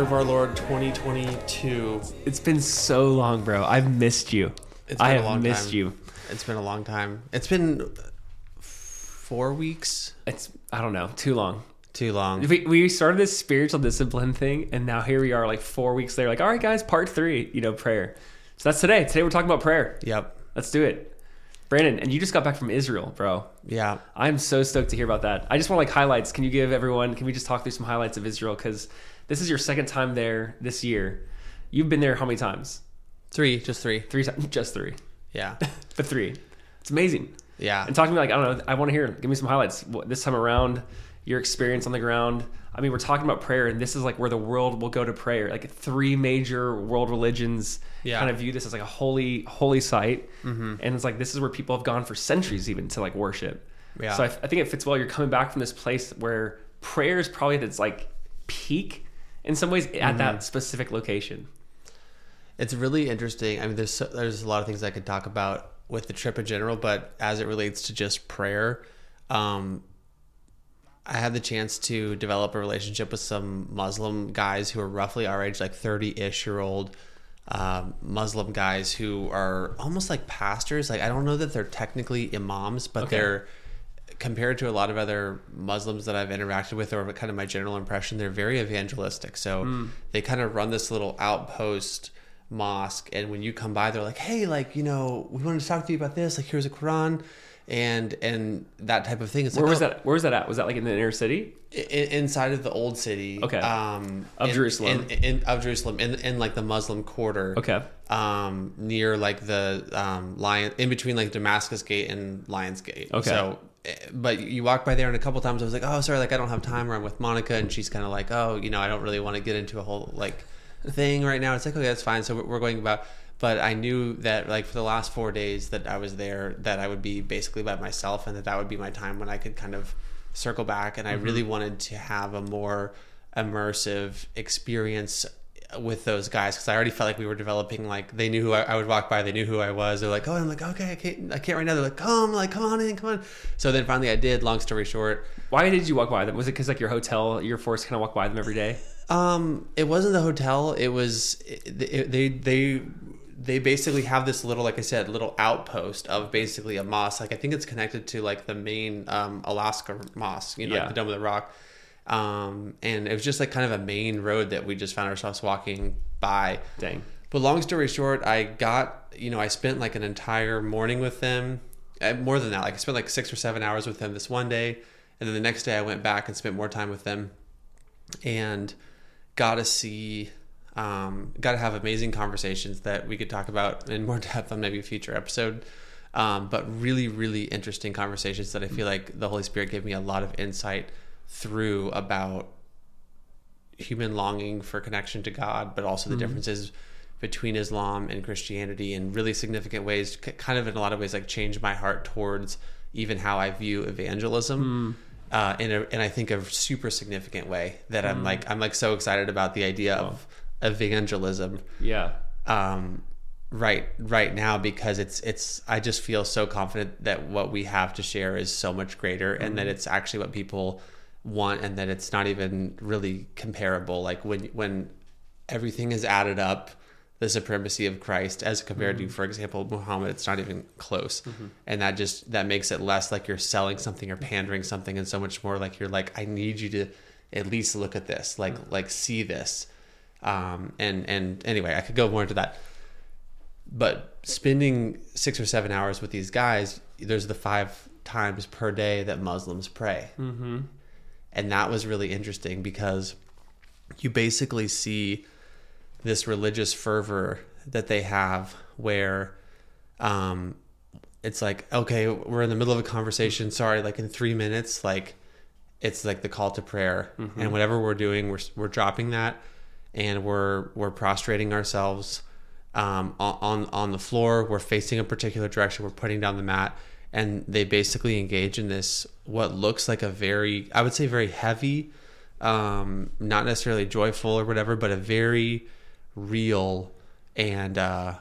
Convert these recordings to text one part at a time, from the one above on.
year of our Lord 2022. It's been so long, bro. I've missed you. It's I been a have long missed time. you. It's been a long time. It's been four weeks. It's I don't know, too long. Too long. We, we started this spiritual discipline thing, and now here we are, like four weeks later. Like, all right, guys, part three. You know, prayer. So that's today. Today we're talking about prayer. Yep. Let's do it, Brandon. And you just got back from Israel, bro. Yeah. I'm so stoked to hear about that. I just want like highlights. Can you give everyone? Can we just talk through some highlights of Israel? Because this is your second time there this year. You've been there how many times? Three. Just three. Three times, just three, Yeah. but three. It's amazing. Yeah. And talk to me like I don't know. I want to hear. Give me some highlights. What, this time around, your experience on the ground. I mean, we're talking about prayer, and this is like where the world will go to prayer. Like three major world religions Yeah. kind of view this as like a holy, holy site, mm-hmm. and it's like this is where people have gone for centuries even to like worship. Yeah. So I, I think it fits well. You're coming back from this place where prayer is probably at its like peak in some ways at Mm-hmm. that specific location. It's really interesting. I mean, there's so, there's a lot of things I could talk about with the trip in general, but as it relates to just prayer, um, I had the chance to develop a relationship with some Muslim guys who are roughly our age, like 30 ish year old um, Muslim guys who are almost like pastors. Like, I don't know that they're technically imams, but Okay. they're compared to a lot of other Muslims that I've interacted with, or kind of my general impression, they're very evangelistic. So they kind of run this little outpost mosque, and when you come by, they're like, "Hey, like you know, we wanted to talk to you about this. Like, here's a Quran." And and that type of thing. It's Where like, was oh, that? Where was that at? Was that like in the inner city? i- inside of the old city Okay. um Of in- Jerusalem. in, in, of jerusalem in, in like the muslim quarter Okay. um near like the um lion in between like damascus gate and lions gate Okay. so but you walk by there and a couple times i was like oh sorry like i don't have time or i'm with monica and she's kind of like oh you know i don't really want to get into a whole like thing right now. It's like okay that's fine so we're- we're going about but i knew that like for the last four days that i was there that i would be basically by myself and that that would be my time when i could kind of circle back and i mm-hmm. really wanted to have a more immersive experience with those guys because I already felt like we were developing like they knew who I, I would walk by they knew who I was they're like oh I'm like okay I can't I can't right now they're like come like come on in come on so then finally I did long story short Why did you walk by them? Was it because like your hotel, you're forced to kind of walk by them every day? Um, it wasn't the hotel. It was it, it- they they they basically have this little, like I said, little outpost of basically a mosque. Like I think it's connected to like the main um, Al-Aqsa mosque, you know, Yeah. like the Dome of the Rock. Um, and it was just like kind of a main road that we just found ourselves walking by. Dang. But long story short, I got, you know, I spent like an entire morning with them. Uh, more than that, like I spent like six or seven hours with them this one day. And then the next day I went back and spent more time with them and got to see, um, got to have amazing conversations that we could talk about in more depth on maybe a future episode. Um, but really, really interesting conversations that I feel like the Holy Spirit gave me a lot of insight through about human longing for connection to God, but also the differences between Islam and Christianity in really significant ways, kind of in a lot of ways, like changed my heart towards even how I view evangelism. Uh, in a, in I think a super significant way that I'm like I'm like so excited about the idea of evangelism Yeah. um, right right now because it's it's I just feel so confident that what we have to share is so much greater and that it's actually what people want and that it's not even really comparable. Like when when everything is added up the supremacy of Christ as compared to for example Muhammad it's not even close. And that just that makes it less like you're selling something or pandering something and so much more like you're like I need you to at least look at this like like see this. Um and and anyway I could go more into that. But spending six or seven hours with these guys there's the five times per day that muslims pray. Mm-hmm. And that was really interesting because you basically see this religious fervor that they have where um it's like okay we're in the middle of a conversation. Sorry like in three minutes like it's like the call to prayer. And whatever we're doing we're, we're dropping that and we're we're prostrating ourselves um, on on the floor. We're facing a particular direction. We're putting down the mat and they basically engage in this what looks like a very i would say very heavy um, not necessarily joyful or whatever but a very real and uh,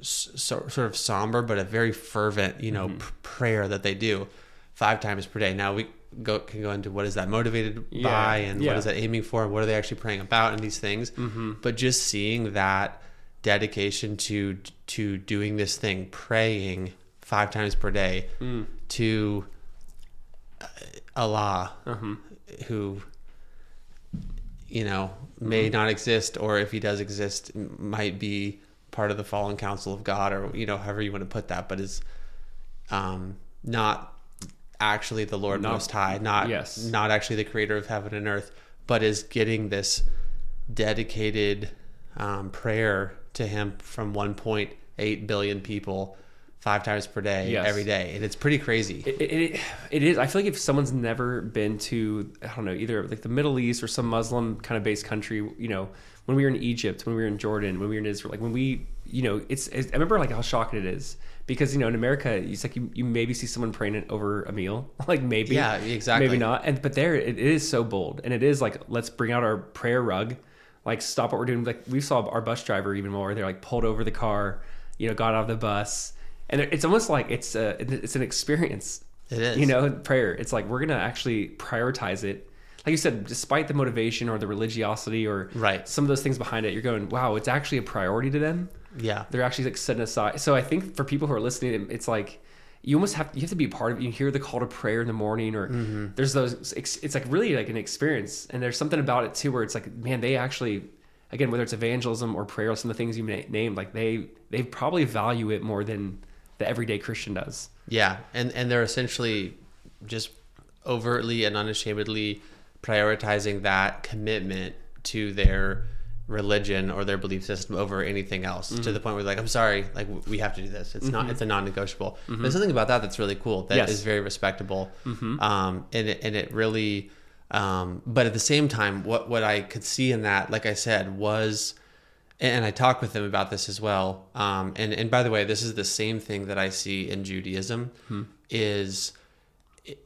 so, sort of somber but a very fervent you know p- prayer that they do five times per day. Now we go can go into what is that motivated Yeah. by and Yeah. what is that aiming for and what are they actually praying about and these things. Mm-hmm. But just seeing that dedication to to doing this thing, praying five times per day Mm. to uh, Allah, Uh-huh. who you know may not exist, or if he does exist, might be part of the fallen council of God, or you know however you want to put that, but is um, not actually the Lord Not- Most High, not Yes. not actually the Creator of heaven and earth, but is getting this dedicated um, prayer to Him from 1.8 billion people five times per day Yes. every day, and it's pretty crazy. It, it, it is. I feel like if someone's never been to, I don't know, either like the Middle East or some Muslim kind of based country, you know, when we were in Egypt, when we were in Jordan, when we were in Israel, like when we, you know, it's, it's I remember like how shocking it is because, you know, in America, it's like you, you maybe see someone praying over a meal, like maybe, Yeah, exactly. maybe not. And, but there it, it is so bold. And it is like, let's bring out our prayer rug, like stop what we're doing. Like we saw our bus driver even more. They're like pulled over the car, you know, got out of the bus. And it's almost like it's a, it's an experience It is. you know prayer it's like we're gonna actually prioritize it like you said despite the motivation or the religiosity or Right. some of those things behind it you're going wow it's actually a priority to them Yeah. they're actually like setting aside so i think for people who are listening it's like you almost have you have to be part of it you hear the call to prayer in the morning or Mm-hmm. there's those it's like really like an experience and there's something about it too where it's like man they actually again whether it's evangelism or prayer or some of the things you na- named like they they probably value it more than the everyday christian does. Yeah, and and they're essentially just overtly and unashamedly prioritizing that commitment to their religion or their belief system over anything else to the point where like I'm sorry like we have to do this. It's not it's a non-negotiable. There's something about that that's really cool That is Yes. very respectable. Um and it, and it really um but at the same time what what I could see in that like I said was and I talk with them about this as well. Um, and and by the way, this is the same thing that I see in Judaism is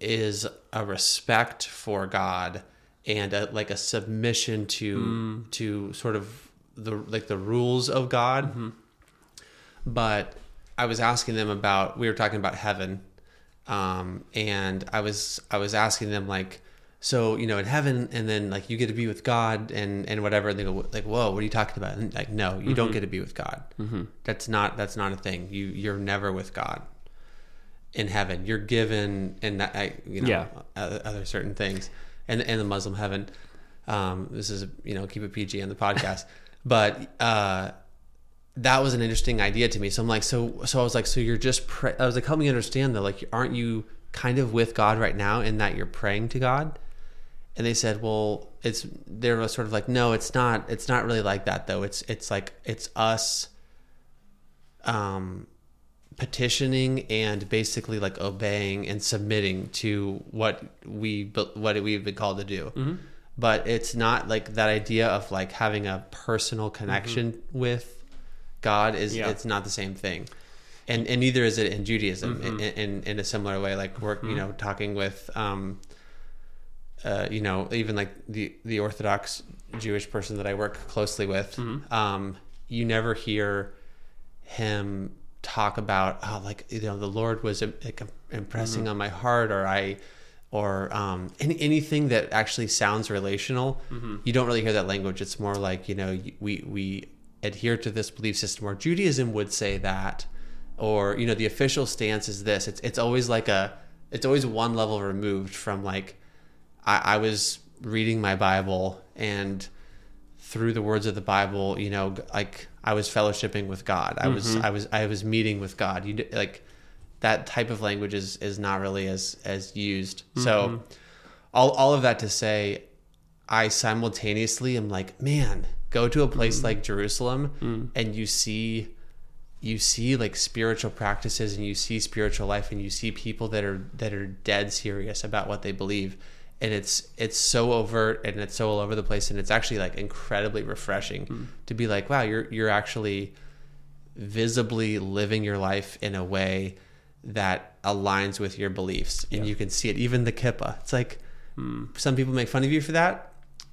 is a respect for God and a, like a submission to to sort of the like the rules of God. But I was asking them about we were talking about heaven, um, and I was I was asking them like so you know in heaven and then like you get to be with god and and whatever and they go like whoa what are you talking about? And like no you don't get to be with god. That's not that's not a thing. You you're never with god in heaven. You're given and that I, you know Yeah. other, other certain things. And and the muslim heaven um this is you know keep it pg on the podcast. But uh that was an interesting idea to me. So I'm like, so so I was like, so you're just pray- I was like, help me understand though, like, aren't you kind of with God right now in that you're praying to God? And they said, well, it's they were sort of like, no, it's not. It's not really like that though. It's it's like it's us, um, petitioning and basically like obeying and submitting to what we what we've been called to do. But it's not like that idea of like having a personal connection with God is Yeah. it's not the same thing. And and neither is it in Judaism in, in in a similar way. Like we're you know talking with um uh, you know, even like the the Orthodox Jewish person that I work closely with, um, you never hear him talk about oh, like you know, the Lord was uh, like, impressing on my heart, or I, or um, any, anything that actually sounds relational. You don't really hear that language. It's more like you know, we we adhere to this belief system, or Judaism would say that, or you know, the official stance is this. It's it's always like a, it's always one level removed from like I, I was reading my Bible and through the words of the Bible, you know, like I was fellowshipping with God. I was, mm-hmm. I was, I was meeting with God. You like that type of language is, is not really as, as used. So mm-hmm. all, all of that to say, I simultaneously am like, man, go to a place mm-hmm. like Jerusalem mm. and you see, you see like spiritual practices and you see spiritual life and you see people that are that are dead serious about what they believe and it's it's so overt and it's so all over the place and it's actually like incredibly refreshing hmm. to be like wow you're you're actually visibly living your life in a way that aligns with your beliefs and you can see it. Even the kippah it's like hmm. some people make fun of you for that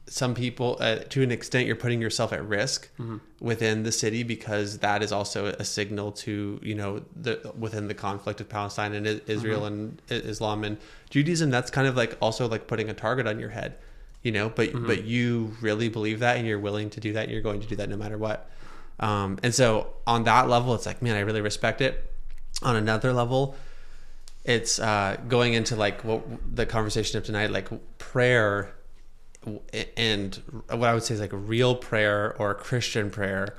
some people uh, to an extent you're putting yourself at risk Mm-hmm. within the city because that is also a signal to you know the within the conflict of Palestine and Israel Mm-hmm. and Islam and Judaism that's kind of like also like putting a target on your head you know but Mm-hmm. but you really believe that and you're willing to do that and you're going to do that no matter what um, and so on that level it's like man I really respect it on another level it's uh, going into like what the conversation of tonight like prayer and what I would say is like a real prayer or a Christian prayer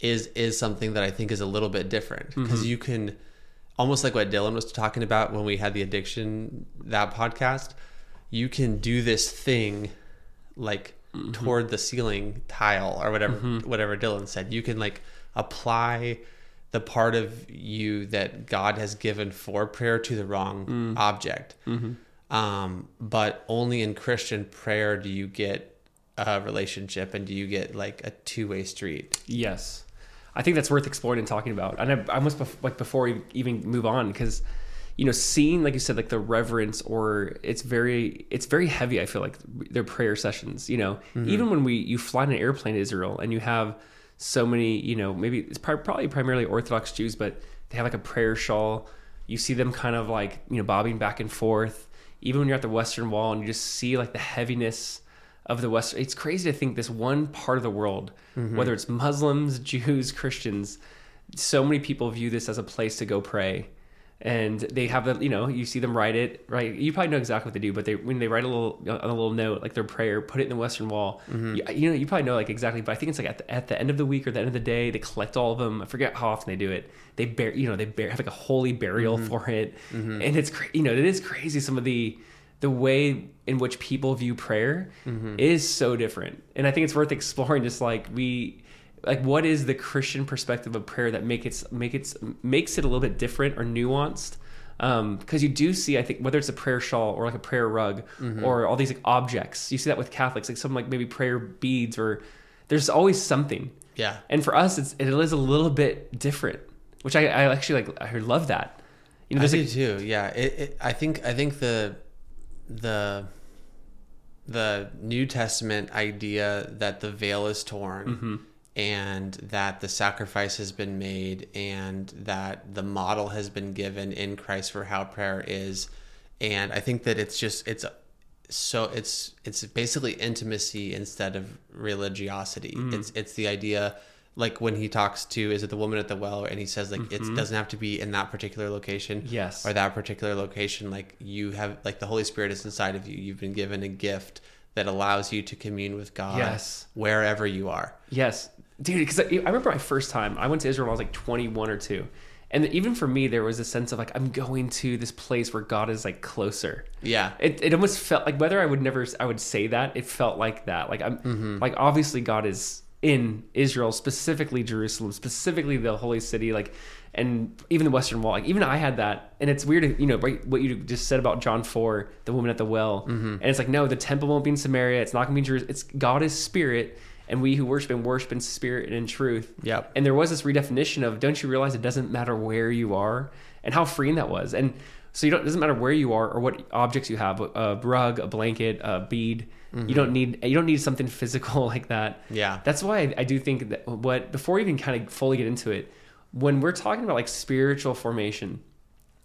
is is something that I think is a little bit different. Mm-hmm. Because you can almost like what Dylan was talking about when we had the addiction that podcast you can do this thing like mm-hmm. toward the ceiling tile or whatever mm-hmm. whatever Dylan said. You can like apply the part of you that God has given for prayer to the wrong mm. object um, but only in Christian prayer do you get a relationship and do you get like a two way street. Yes, I think that's worth exploring and talking about. And I, I must bef- like before we even move on because you know seeing like you said like the reverence or it's very it's very heavy. I feel like their prayer sessions. You know, even when we you fly in an airplane to Israel and you have so many you know maybe it's pri- probably primarily Orthodox Jews, but they have like a prayer shawl. You see them kind of like you know bobbing back and forth. Even when you're at the Western Wall and you just see like the heaviness of the West. It's crazy to think this one part of the world, mm-hmm. whether it's Muslims, Jews, Christians, so many people view this as a place to go pray. And they have the, you know, you see them write it, right? You probably know exactly what they do, but they when they write a little on a little note, like their prayer, put it in the Western Wall. Mm-hmm. You, you know, you probably know like exactly, but I think it's like at the, at the end of the week or the end of the day, they collect all of them. I forget how often they do it. They bear, you know, they bear, have like a holy burial mm-hmm. for it, mm-hmm. and it's cra- you know, it is crazy. Some of the the way in which people view prayer is so different and i think it's worth exploring just like we like what is the christian perspective of prayer that make it make it makes it a little bit different or nuanced um because you do see i think whether it's a prayer shawl or like a prayer rug or all these like objects you see that with catholics like some like maybe prayer beads or there's always something Yeah. and for us it's it is a little bit different which i, I actually like i love that you know I do like, too. Yeah. It, it, I think I think the the the New Testament idea that the veil is torn Mm-hmm. And that the sacrifice has been made and that the model has been given in Christ for how prayer is and I think that it's just it's so it's it's basically intimacy instead of religiosity. Mm. It's it's the idea like when he talks to is it the woman at the well and he says like it doesn't have to be in that particular location Mm-hmm. Yes. or that particular location like you have like the holy spirit is inside of you you've been given a gift that allows you to commune with god Yes. wherever you are Yes, dude. Because I, I remember my first time I went to Israel when I was like 21 or two, and even for me there was a sense of like I'm going to this place where God is like closer. yeah It, it almost felt like whether I would never I would say that it felt like that. Like I'm Mm-hmm. like obviously God is in Israel, specifically Jerusalem, specifically the holy city, like and even the Western Wall. Like even I had that, and it's weird, you know, right, what you just said about John four, the woman at the well, Mm-hmm. and it's like no, the temple won't be in Samaria. It's not going to be in Jerusalem. It's God is spirit. And we who worship and worship in spirit and in truth. Yep. And there was this redefinition of don't you realize it doesn't matter where you are and how freeing that was. And so you don't it doesn't matter where you are or what objects you have, a rug, a blanket, a bead. You mm-hmm. don't need you don't need something physical like that. Yeah. That's why I, I do think that what before we even kind of fully get into it, when we're talking about like spiritual formation,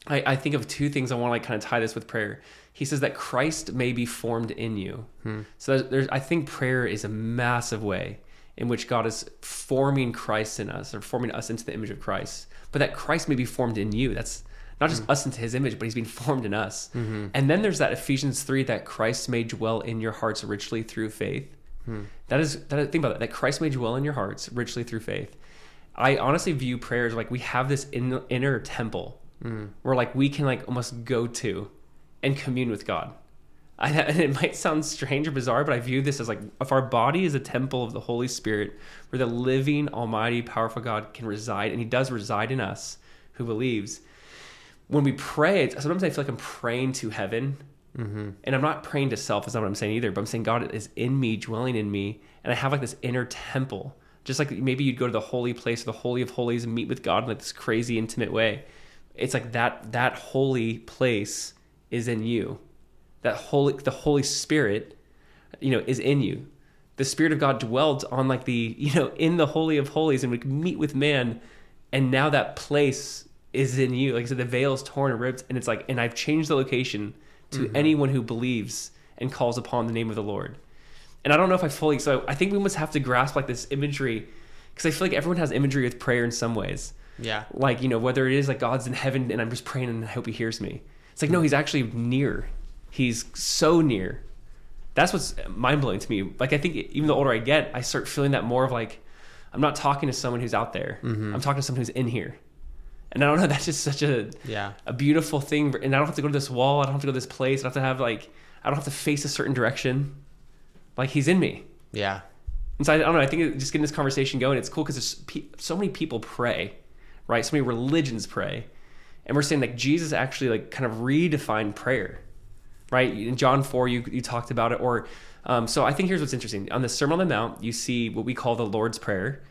I, I think of two things I want to like kind of tie this with prayer. He says that Christ may be formed in you. Hmm. So there's, I think prayer is a massive way in which God is forming Christ in us or forming us into the image of Christ, but that Christ may be formed in you. That's not just hmm. us into his image, but he's being formed in us. Mm-hmm. And then there's that Ephesians 3 that Christ may dwell in your hearts richly through faith. Hmm. That is, that, think about that, that Christ may dwell in your hearts richly through faith. I honestly view prayers like we have this in, inner temple where like we can like almost go to and commune with God. I, and it might sound strange or bizarre, but I view this as like if our body is a temple of the Holy Spirit, where the living, almighty, powerful God can reside, and He does reside in us who believes. When we pray, sometimes I feel like I'm praying to heaven, mm-hmm. and I'm not praying to self. That's not what I'm saying either. But I'm saying God is in me, dwelling in me, and I have like this inner temple. Just like maybe you'd go to the holy place, the holy of holies, and meet with God in like this crazy intimate way. It's like that that holy place is in you. That holy the Holy Spirit, you know, is in you. the Spirit of God dwelt on like the, you know, in the Holy of Holies and would meet with man. And now that place is in you. Like I said, the veil is torn and ripped. And it's like, and I've changed the location to mm-hmm. anyone who believes and calls upon the name of the Lord. And I don't know if I fully, so I think we must have to grasp like this imagery because I feel like everyone has imagery with prayer in some ways. Yeah. Like, you know, whether it is like God's in heaven and I'm just praying and I hope he hears me. It's like, no, he's actually near. He's so near. That's what's mind blowing to me. Like, I think even the older I get, I start feeling that more of like, I'm not talking to someone who's out there. Mm-hmm. I'm talking to someone who's in here. And I don't know, that's just such a Yeah. a beautiful thing. And I don't have to go to this wall. I don't have to go to this place. I don't have to have like, I don't have to face a certain direction. Like he's in me. Yeah. And so I, I don't know. I think just getting this conversation going, it's cool because pe- so many people pray, right? So many religions pray, and we're saying like Jesus actually like kind of redefined prayer, right? In John four, you you talked about it, or um, so I think here's what's interesting on the Sermon on the Mount, you see what we call the Lord's Prayer,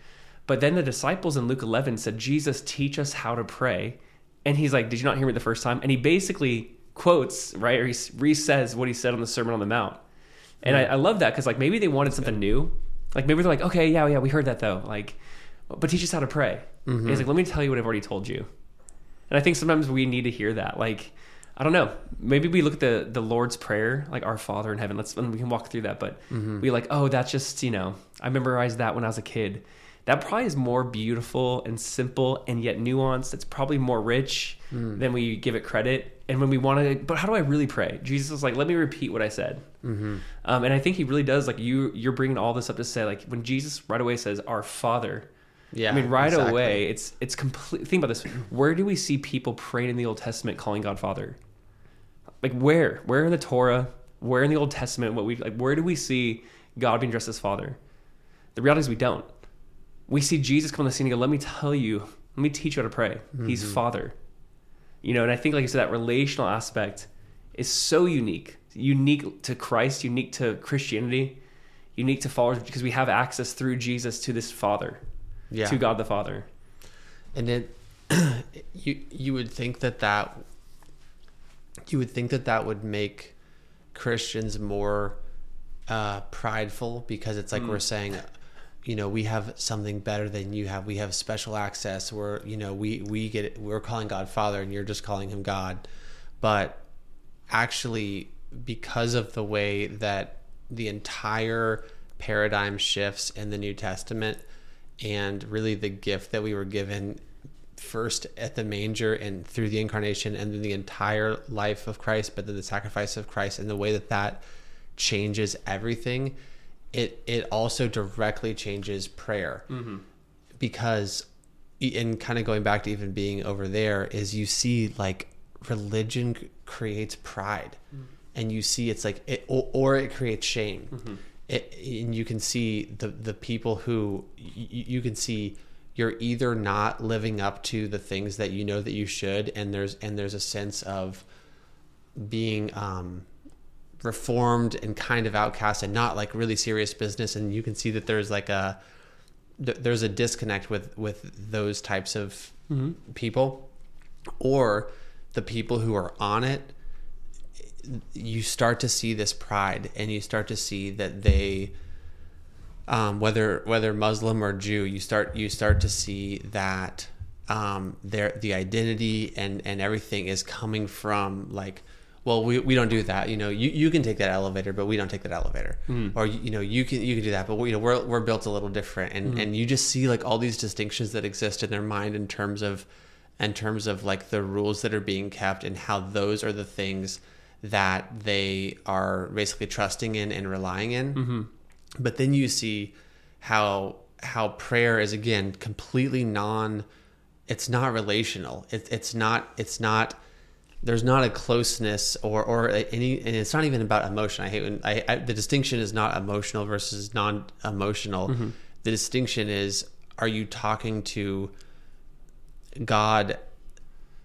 but then the disciples in Luke 11 said, "Jesus, teach us how to pray," and he's like, "Did you not hear me the first time?" And he basically quotes right, or he re-says what he said on the Sermon on the Mount. And I, I love that because like maybe they wanted something new. Like maybe they're like, okay, yeah, yeah, we heard that though. Like, but teach us how to pray. And he's like, let me tell you what I've already told you. And I think sometimes we need to hear that. Like, I don't know. Maybe we look at the the Lord's prayer, like our Father in heaven. Let's and we can walk through that. But mm-hmm. we like, oh, that's just you know, I memorized that when I was a kid. That probably is more beautiful and simple and yet nuanced. It's probably more rich mm. than we give it credit. And when we want to, but how do I really pray? Jesus is like, let me repeat what I said. Mm-hmm. Um, and I think he really does. Like you, you're bringing all this up to say, like when Jesus right away says, "Our Father." Yeah. I mean, right exactly. away, it's it's complete. Think about this. Where do we see people praying in the Old Testament calling God Father? Like where? Where in the Torah? Where in the Old Testament? What we like? Where do we see God being dressed as Father? The reality is we don't. We see Jesus come on the scene and go, "Let me tell you. Let me teach you how to pray. He's mm-hmm. Father." You know, and I think, like you said, that relational aspect is so unique, unique to Christ, unique to Christianity, unique to followers because we have access through Jesus to this Father Yeah. to God the Father. And it, you you would think that that you would think that that would make Christians more uh, prideful because it's like we're saying, you know, we have something better than you have. We have special access. We're you know we we get it, we're calling God Father and you're just calling him God, but actually because of the way that the entire paradigm shifts in the New Testament and really the gift that we were given first at the manger and through the incarnation and then the entire life of Christ but then the sacrifice of Christ and the way that that changes everything it it also directly changes prayer. Mm-hmm. Because and kind of going back to even being over there is you see like religion creates pride. Mm-hmm. And you see it's like it or, or it creates shame mm-hmm. It, and you can see the the people who you, you can see you're either not living up to the things that you know that you should and there's and there's a sense of being um reformed and kind of outcast and not like really serious business and you can see that there's like a th- there's a disconnect with with those types of people or the people who are on it you start to see this pride and you start to see that they um, whether whether Muslim or Jew, you start you start to see that um, their the identity and and everything is coming from like, well, we, we don't do that. You know, you, you can take that elevator, but we don't take that elevator. Or you know, you can you can do that, but we, you know, we're we're built a little different. And and you just see like all these distinctions that exist in their mind in terms of in terms of like the rules that are being kept and how those are the things that they are basically trusting in and relying in. Mm-hmm. But then you see how how prayer is again completely non it's not relational. It, it's not it's not there's not a closeness or or any and it's not even about emotion. I hate when i, I the distinction is not emotional versus non-emotional. Mm-hmm. The distinction is are you talking to god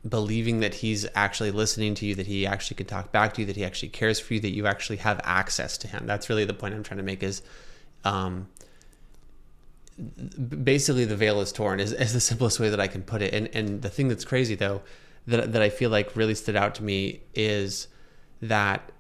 believing that he's actually listening to you, that he actually can talk back to you, that he actually cares for you, that you actually have access to him. That's really the point I'm trying to make is um, basically the veil is torn is, is the simplest way that I can put it. And, and the thing that's crazy though, that, that I feel like really stood out to me is that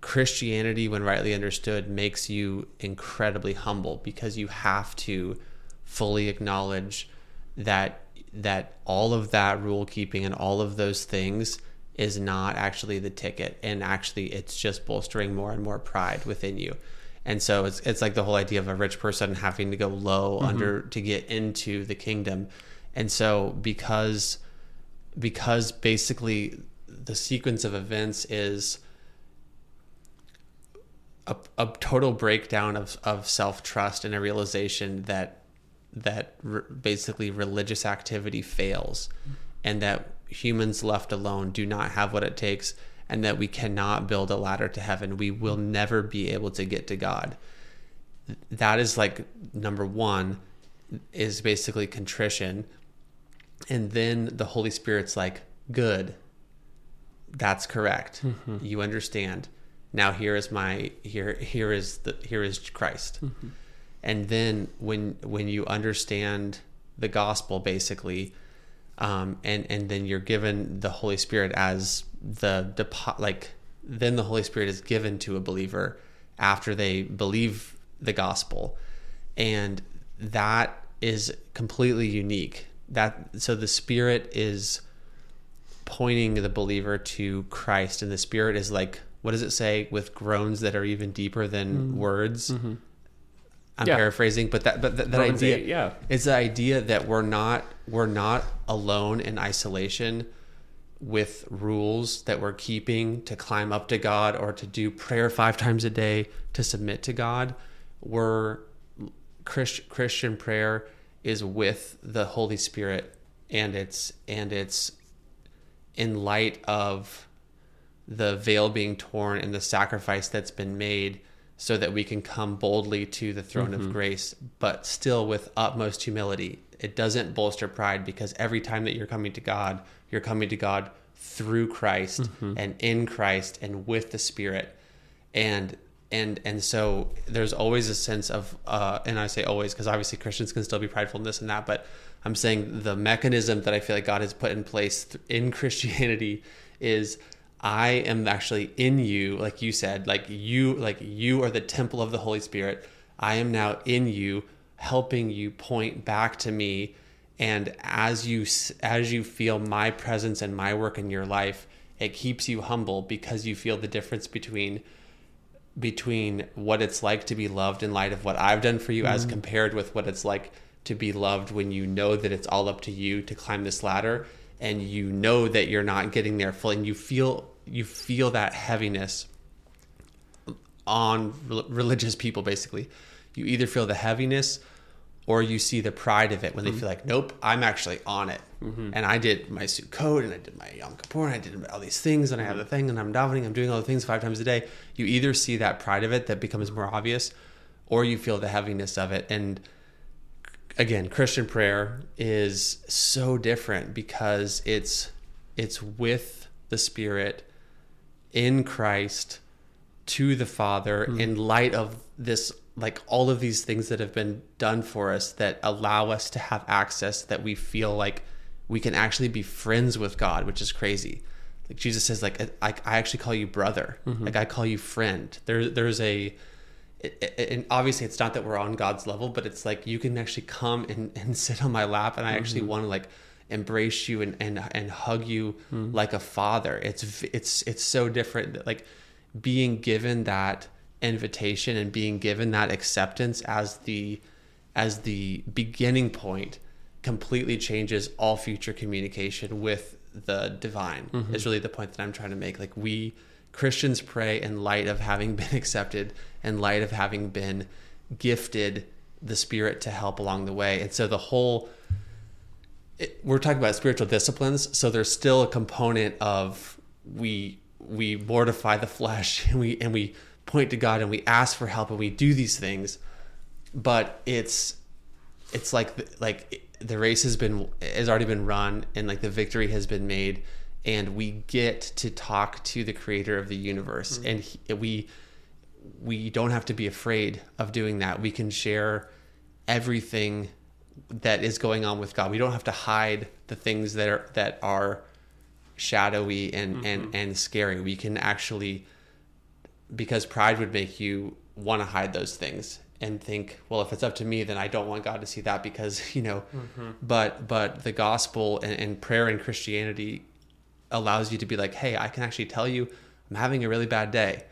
Christianity, when rightly understood, makes you incredibly humble because you have to fully acknowledge that that all of that rule keeping and all of those things is not actually the ticket. And actually it's just bolstering more and more pride within you. And so it's it's like the whole idea of a rich person having to go low mm-hmm. under to get into the kingdom. And so because because basically the sequence of events is a, a total breakdown of, of self-trust and a realization that that re- basically religious activity fails and that humans left alone do not have what it takes and that we cannot build a ladder to heaven. We will never be able to get to god. That is like number 1 is basically contrition. And then the holy spirit's like good. That's correct. Mm-hmm. you understand. Now here is my here here is the here is christ. Mm-hmm and then when when you understand the gospel basically um, and and then you're given the holy spirit as the depo- like then the holy spirit is given to a believer after they believe the gospel. And that is completely unique. That so the spirit is pointing the believer to christ and the spirit is like what does it say? With groans that are even deeper than mm words. Mm-hmm. I'm yeah. paraphrasing, but that but that, that idea, eight, yeah, it's the idea that we're not we're not alone in isolation with rules that we're keeping to climb up to God or to do prayer five times a day to submit to God. We're Christ, Christian prayer is with the Holy Spirit, and it's and it's in light of the veil being torn and the sacrifice that's been made so that we can come boldly to the throne mm-hmm. of grace, but still with utmost humility. It doesn't bolster pride because every time that you're coming to God, you're coming to God through Christ mm-hmm. and in Christ and with the Spirit. And and and so there's always a sense of uh, and I say always because obviously Christians can still be prideful in this and that, but I'm saying the mechanism that I feel like God has put in place in Christianity is I am actually in you, like you said, like you, like you are the temple of the Holy Spirit. I am now in you, helping you point back to me. And as you as you feel my presence and my work in your life, it keeps you humble because you feel the difference between between what it's like to be loved in light of what I've done for you mm-hmm. as compared with what it's like to be loved when you know that it's all up to you to climb this ladder and you know that you're not getting there fully and you feel you feel that heaviness on religious people basically you either feel the heaviness or you see the pride of it when they mm-hmm. feel like nope i'm actually on it mm-hmm. and i did my Sukkot and i did my yom kippur and i did all these things and i have mm-hmm. the thing and i'm davening i'm doing all the things five times a day you either see that pride of it that becomes more obvious or you feel the heaviness of it and again, Christian prayer is so different because it's it's with the Spirit in Christ to the Father mm. in light of this like all of these things that have been done for us that allow us to have access that we feel like we can actually be friends with God, which is crazy. Like Jesus says, like I, I actually call you brother, mm-hmm. like I call you friend. There, there's a it, it, and obviously it's not that we're on God's level, but it's like you can actually come and, and sit on my lap, and I actually mm-hmm. want to like embrace you and and and hug you mm. like a father. It's it's it's so different. Like being given that invitation and being given that acceptance as the as the beginning point completely changes all future communication with the divine. Mm-hmm. Is really the point that I'm trying to make. Like we Christians pray in light of having been accepted, in light of having been gifted the Spirit to help along the way. And so the whole, it, we're talking about spiritual disciplines. So there's still a component of we we mortify the flesh and we and we point to God and we ask for help and we do these things, but it's it's like like the race has been has already been run and like the victory has been made and we get to talk to the creator of the universe mm-hmm. and he, we we don't have to be afraid of doing that we can share everything that is going on with god we don't have to hide the things that are that are shadowy and mm-hmm. and and scary we can actually because pride would make you want to hide those things and think, well, if it's up to me, then I don't want God to see that because you know. Mm-hmm. But but the gospel and, and prayer and Christianity allows you to be like, hey, I can actually tell you I'm having a really bad day.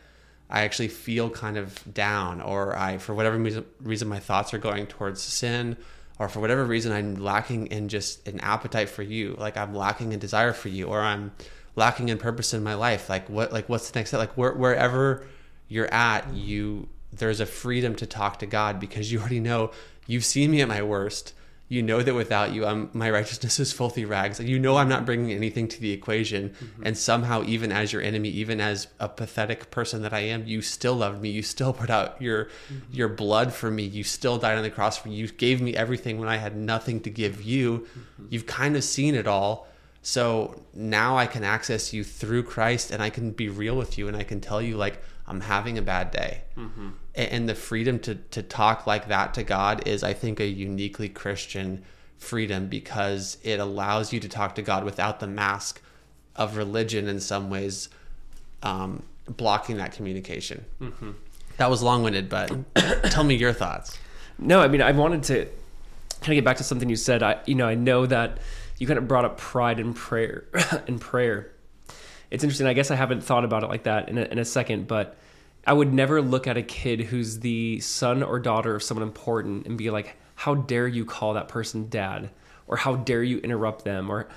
I actually feel kind of down, or I, for whatever reason, my thoughts are going towards sin, or for whatever reason, I'm lacking in just an appetite for you, like I'm lacking in desire for you, or I'm lacking in purpose in my life. Like what, like what's the next step? Like where, wherever you're at, you there's a freedom to talk to God because you already know you've seen me at my worst you know that without you I'm, my righteousness is filthy rags. You know i'm not bringing anything to the equation. Mm-hmm. and somehow even as your enemy even as a pathetic person that i am you still loved me. You still put out your mm-hmm. your blood for me. You still died on the cross for me. You gave me everything when i had nothing to give you. Mm-hmm. you've kind of seen it all. So now i can access you through christ and i can be real with you and i can tell you like i'm having a bad day mm-hmm and the freedom to to talk like that to God is I think a uniquely Christian freedom because it allows you to talk to God without the mask of religion in some ways um, blocking that communication. Mm-hmm. That was long winded, but tell me your thoughts. No, I mean I wanted to kind of get back to something you said. I you know I know that you kind of brought up pride in prayer in prayer. It's interesting. I guess I haven't thought about it like that in a, in a second, but I would never look at a kid who's the son or daughter of someone important and be like, how dare you call that person dad? Or how dare you interrupt them? Or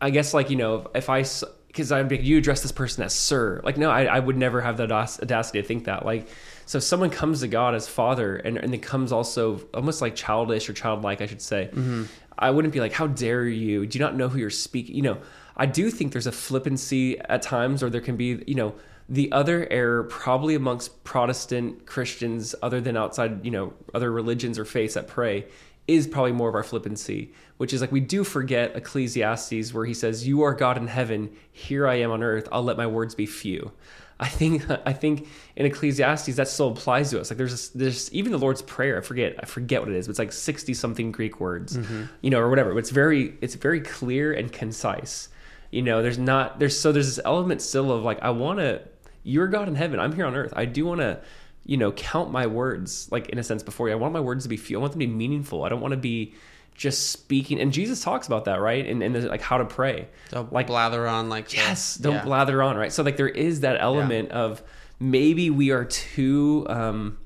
I guess, like, you know, if I, because I'd be, you address this person as sir. Like, no, I, I would never have the audacity to think that. Like, so if someone comes to God as father and, and it comes also almost like childish or childlike, I should say, mm-hmm. I wouldn't be like, how dare you? Do you not know who you're speaking? You know, I do think there's a flippancy at times, or there can be, you know, the other error, probably amongst Protestant Christians, other than outside, you know, other religions or faiths that pray, is probably more of our flippancy, which is like we do forget Ecclesiastes, where he says, "You are God in heaven; here I am on earth. I'll let my words be few." I think I think in Ecclesiastes that still applies to us. Like there's there's even the Lord's Prayer. I forget I forget what it is, but it's like sixty something Greek words, mm-hmm. you know, or whatever. But it's very it's very clear and concise. You know, there's not there's so there's this element still of like I want to you're God in heaven. I'm here on earth. I do want to, you know, count my words, like in a sense, before you. I want my words to be few. I want them to be meaningful. I don't want to be just speaking. And Jesus talks about that, right? And, and like how to pray. Don't like blather on, like yes, don't yeah. blather on, right? So like there is that element yeah. of maybe we are too um,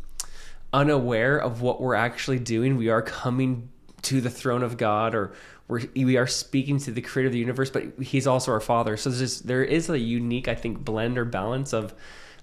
unaware of what we're actually doing. We are coming to the throne of God, or we're, we are speaking to the creator of the universe, but he's also our father. So there's there is a unique, I think, blend or balance of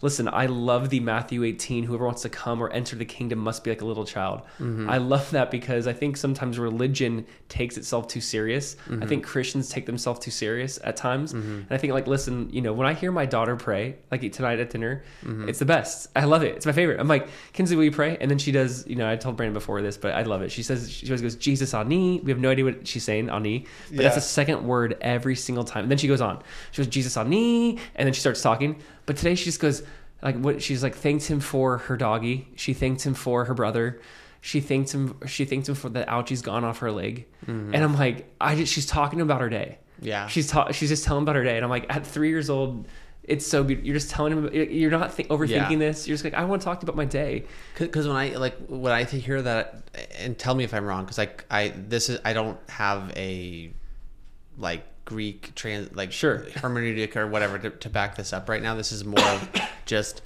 listen, I love the Matthew 18, whoever wants to come or enter the kingdom must be like a little child. Mm-hmm. I love that because I think sometimes religion takes itself too serious. Mm-hmm. I think Christians take themselves too serious at times. Mm-hmm. And I think like, listen, you know, when I hear my daughter pray, like tonight at dinner, mm-hmm. it's the best. I love it. It's my favorite. I'm like, Kinsley, will you pray? And then she does, you know, I told Brandon before this, but I love it. She says, she always goes, Jesus ani. We have no idea what she's saying, ani, but yeah. that's the second word every single time. And then she goes on. She goes, Jesus ani. And then she starts talking. But today she just goes, like what she's like thanked him for her doggy. She thanked him for her brother. She thanked him. She thanked him for the ouchie's gone off her leg. Mm-hmm. And I'm like, I just she's talking about her day. Yeah, she's ta- she's just telling about her day. And I'm like, at three years old, it's so beautiful. You're just telling him. You're not th- overthinking yeah. this. You're just like, I want to talk to you about my day. Because when I like when I hear that, and tell me if I'm wrong. Because like I this is I don't have a like Greek trans like sure hermeneutic or whatever to, to back this up. Right now, this is more of just.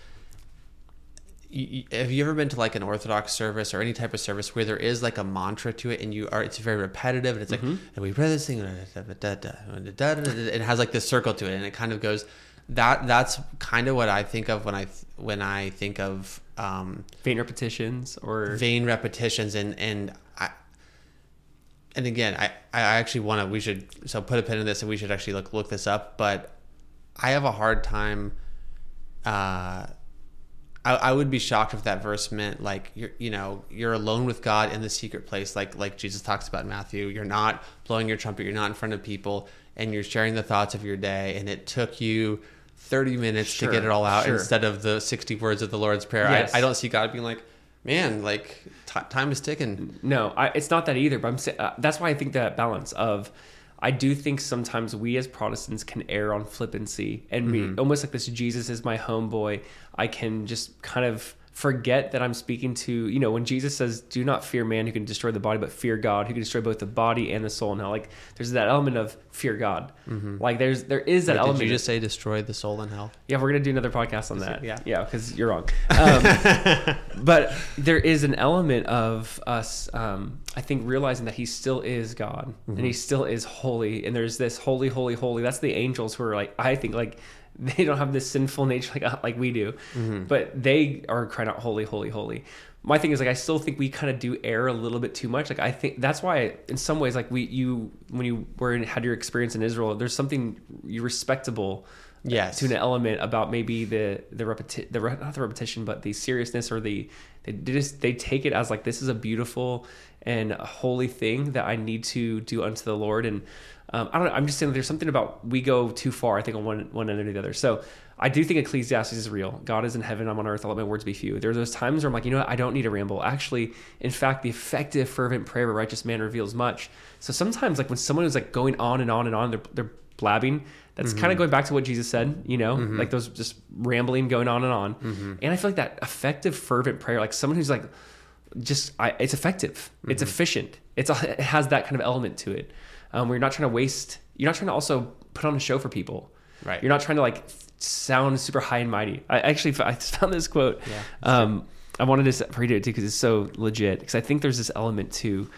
You, have you ever been to like an Orthodox service or any type of service where there is like a mantra to it and you are it's very repetitive and it's like mm-hmm. and we pray this thing it has like this circle to it and it kind of goes that that's kind of what I think of when I when I think of um, vain repetitions or vain repetitions and and and again, I, I actually want to, we should, so put a pin in this and we should actually look, look this up. But I have a hard time, uh, I, I would be shocked if that verse meant like you're you know you're alone with God in the secret place like like Jesus talks about in Matthew you're not blowing your trumpet you're not in front of people and you're sharing the thoughts of your day and it took you 30 minutes sure, to get it all out sure. instead of the 60 words of the Lord's prayer yes. I, I don't see God being like man, like t- time is ticking. No, I, it's not that either. But I'm uh, that's why I think that balance of I do think sometimes we as Protestants can err on flippancy and be almost like this Jesus is my homeboy. I can just kind of forget that I'm speaking to, you know, when Jesus says, do not fear man who can destroy the body, but fear God who can destroy both the body and the soul. Now, like, there's that element of fear God. Like, there's, there is that Wait, element. did you just say destroy the soul in hell? Yeah, we're gonna do another podcast on that. Yeah. yeah, because you're wrong. Um, but there is an element of us, um, I think, realizing that He still is God and He still is holy, and there's this holy, holy, holy. That's the angels who are like, I think, like they don't have this sinful nature like uh, like we do, mm-hmm. but they are crying out, holy, holy, holy. My thing is like I still think we kind of do err a little bit too much. Like I think that's why, in some ways, like we you when you were in, had your experience in Israel, there's something respectable Yes. to an element about maybe the the repeti- the re- not the repetition but the seriousness or the they, they just they take it as like this is a beautiful and a holy thing that I need to do unto the Lord and um, I don't know I'm just saying there's something about we go too far I think on one one end or the other. So I do think Ecclesiastes is real. God is in heaven I'm on earth I'll let my words be few. There are those times where I'm like you know what I don't need to ramble. Actually in fact the effective fervent prayer of a righteous man reveals much. So sometimes like when someone is like going on and on and on they're, they're blabbing that's kind of mm-hmm. going back to what Jesus said, you know, mm-hmm. like those just rambling going on and on. Mm-hmm. And I feel like that effective, fervent prayer, like someone who's like, just, I, it's effective, it's efficient, it's it has that kind of element to it. Um, where you're not trying to waste, you're not trying to also put on a show for people. Right. You're not trying to like sound super high and mighty. I actually I found this quote. Yeah, Um, I wanted to read it too because it's so legit. Because I think there's this element to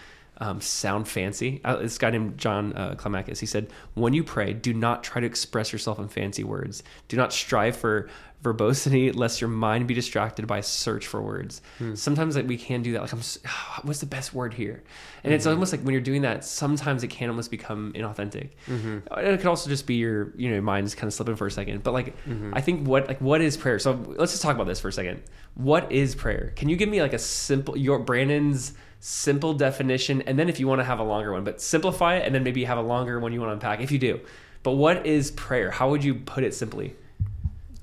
um, sound fancy. Uh, this guy named John uh, Climacus, he said, "When you pray, do not try to express yourself in fancy words. Do not strive for verbosity, lest your mind be distracted by a search for words. Sometimes like we can do that. Like, I'm, what's the best word here? And it's almost like when you're doing that, sometimes it can almost become inauthentic. And it could also just be your, you know, your mind's kind of slipping for a second. But like, I think what like what is prayer? So let's just talk about this for a second. What is prayer? Can you give me like a simple your Brandon's simple definition, and then if you want to have a longer one, but simplify it, and then maybe have a longer one you want to unpack if you do. But what is prayer? How would you put it simply?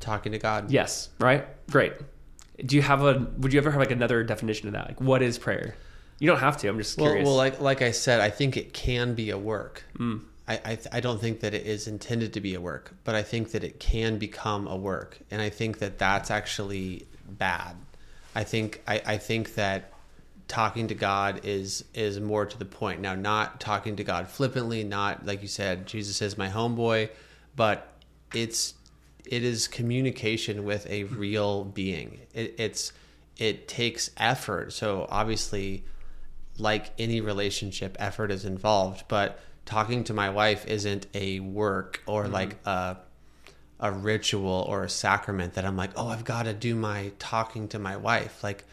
Talking to God. Yes, right? Great. Do you have a would you ever have like another definition of that? Like what is prayer? You don't have to. I'm just curious. well, like like I said, I think it can be a work. Mm. I I, I don't think that it is intended to be a work, but I think that it can become a work, and I think that that's actually bad. I think I, I think that talking to God is is more to the point. Now, not talking to God flippantly, not like you said, Jesus is my homeboy, but it's it is communication with a real being. It, it's it takes effort. So obviously, like any relationship, effort is involved. But talking to my wife isn't a work or mm-hmm. like a a ritual or a sacrament that I'm like, oh, I've got to do my talking to my wife. Like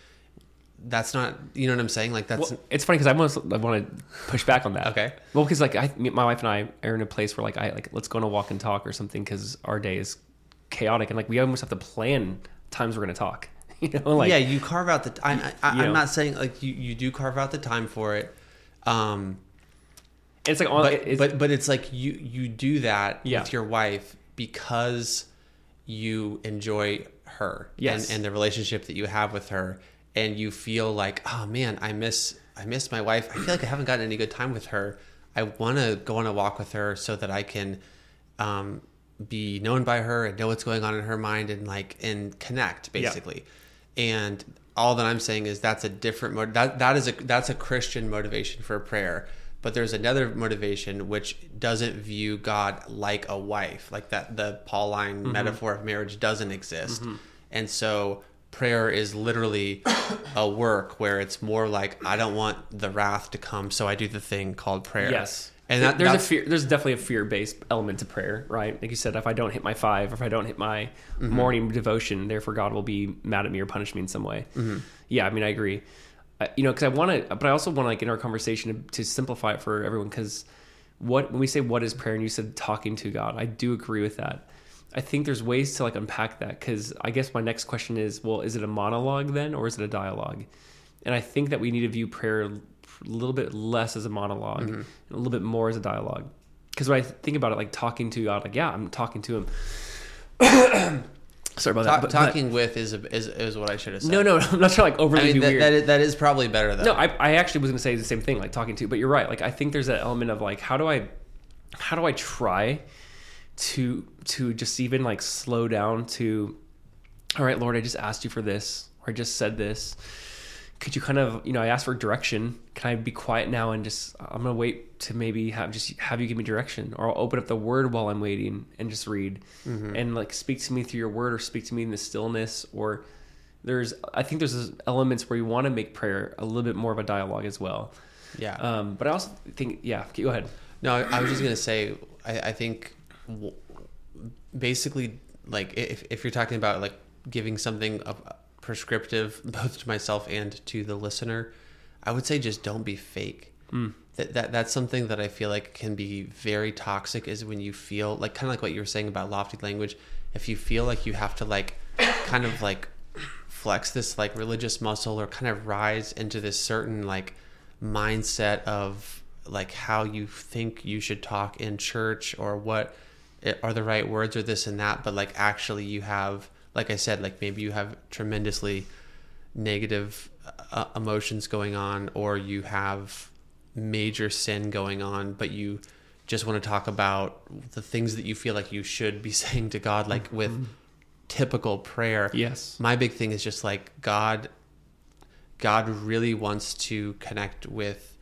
that's not, you know what I'm saying? Like that's Well, it's funny because I want I want to push back on that. Okay. Well, because like I, my wife and I are in a place where like I like let's go on a walk and talk or something because our day is chaotic and like we almost have to plan times we're gonna talk. You know, like yeah, you carve out the. I, I. I'm not saying like you, you do carve out the time for it, um, it's like on, but it's, but but it's like you you do that Yeah. with your wife because you enjoy her Yes. and, and the relationship that you have with her, and you feel like oh man, I miss I miss my wife. I feel like I haven't gotten any good time with her. I want to go on a walk with her so that I can um, be known by her and know what's going on in her mind and like and connect basically. And all that I'm saying is that's a different mode. That that is a that's a Christian motivation for prayer. But there's another motivation which doesn't view God like a wife, like that the Pauline metaphor of marriage doesn't exist. And so prayer is literally a work where it's more like I don't want the wrath to come, so I do the thing called prayer. yes. And that, there's a fear. There's definitely a fear based element to prayer, right? Like you said, if I don't hit my five, or if I don't hit my Mm-hmm. morning devotion, therefore God will be mad at me or punish me in some way. Mm-hmm. Yeah, I mean, I agree. I, you know, because I want to, but I also want to like in our conversation to, to simplify it for everyone. Because what when we say what is prayer, and you said talking to God, I do agree with that. I think there's ways to like unpack that because I guess my next question is, well, is it a monologue then, or is it a dialogue? And I think that we need to view prayer a little bit less as a monolog Mm-hmm. and a little bit more as a dialogue. Because when I think about it, like talking to God, like yeah, I'm talking to him. Sorry about Ta- that. But, talking with is, a, is is what I should have said. no, no, I'm not trying to like overly I mean that, weird. that, is, that is probably better though. No, I, I actually was going to say the same thing, like talking to, but you're right. Like, I think there's that element of like, how do I, how do I try to to just even like slow down to all right, Lord, I just asked you for this or I just said this. Could you kind of, you know, I asked for direction. Can I be quiet now and just I'm to wait to maybe have just have you give me direction or I'll open up the word while I'm waiting and just read and like speak to me through your word or speak to me in the stillness or there's I think there's elements where you want to make prayer a little bit more of a dialogue as well. Yeah. Um, but I also think, yeah, go ahead. No, I, was just gonna say. I, I think basically, like if if you're talking about like giving something of uh, prescriptive both to myself and to the listener, I would say just don't be fake. Mm. That, that that's something that I feel like can be very toxic. Is when you feel like kind of like what you were saying about lofty language. If you feel like you have to like kind of like flex this like religious muscle or kind of rise into this certain like mindset of like how you think you should talk in church or what are the right words or this and that but like actually you have like i said like maybe you have tremendously negative uh, emotions going on or you have major sin going on but you just want to talk about the things that you feel like you should be saying to god like with typical prayer Yes. my big thing is just like god god really wants to connect with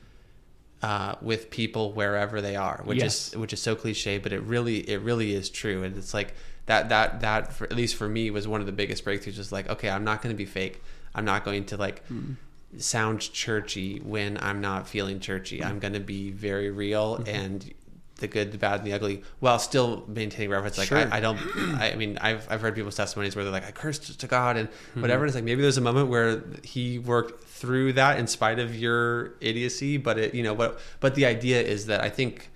uh, with people wherever they are which Yes. is which is so cliche but it really it really is true. And it's like that that that for, at least for me was one of the biggest breakthroughs just like okay i'm not going to be fake. I'm not going to like hmm. sound churchy when i'm not feeling churchy. Hmm. I'm going to be very real mm-hmm. and the good the bad and the ugly while still maintaining reverence. Like Sure. I, I don't I mean I've, I've heard people's testimonies where they're like i cursed to god and hmm. whatever and it's like maybe there's a moment where he worked through that in spite of your idiocy but it you know what but the idea is that i think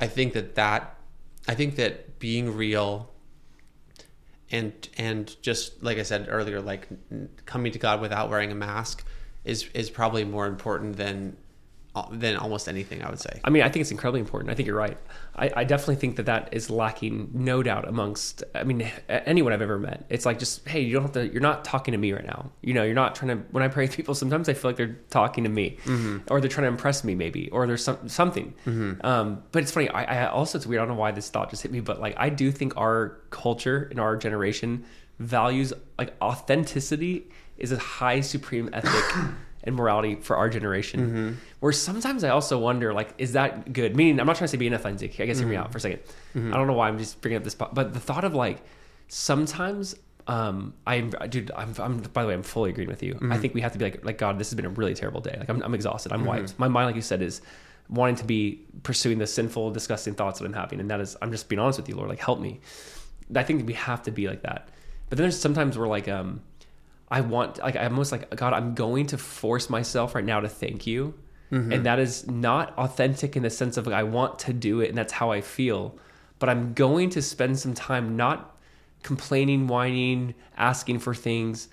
i think that that i think that being real and and just like i said earlier like coming to god without wearing a mask is is probably more important than Uh, than almost anything i would say I mean, I think it's incredibly important. I think you're right. I, I definitely think that that is lacking, no doubt, amongst. I mean, anyone I've ever met. It's like just, hey, you don't have to. You're not talking to me right now. You know, you're not trying to. When I pray with people, sometimes I feel like they're talking to me, mm-hmm. or they're trying to impress me, maybe, or there's some something. Mm-hmm. Um, but it's funny. I, I also it's weird. I don't know why this thought just hit me, but like I do think our culture in our generation values like authenticity is a high supreme ethic and morality for our generation. Mm-hmm. Where sometimes I also wonder, like, is that good? Meaning, I'm not trying to say be inauthentic. I guess hear me mm-hmm. out for a 2nd mm-hmm. I don't know why I'm just bringing up this, but the thought of like sometimes. Um, I'm, dude. I'm, I'm. By the way, I'm fully agreeing with you. I think we have to be like, like God. This has been a really terrible day. Like, I'm, I'm exhausted. I'm wiped. My mind, like you said, is wanting to be pursuing the sinful, disgusting thoughts that I'm having, and that is, I'm just being honest with you, Lord. Like, help me. I think we have to be like that. But then there's sometimes we're like, um, I want like I'm almost like God, I'm going to force myself right now to thank you. Mm-hmm. And that is not authentic in the sense of like I want to do it and that's how I feel. But I'm going to spend some time not complaining, whining, asking for things,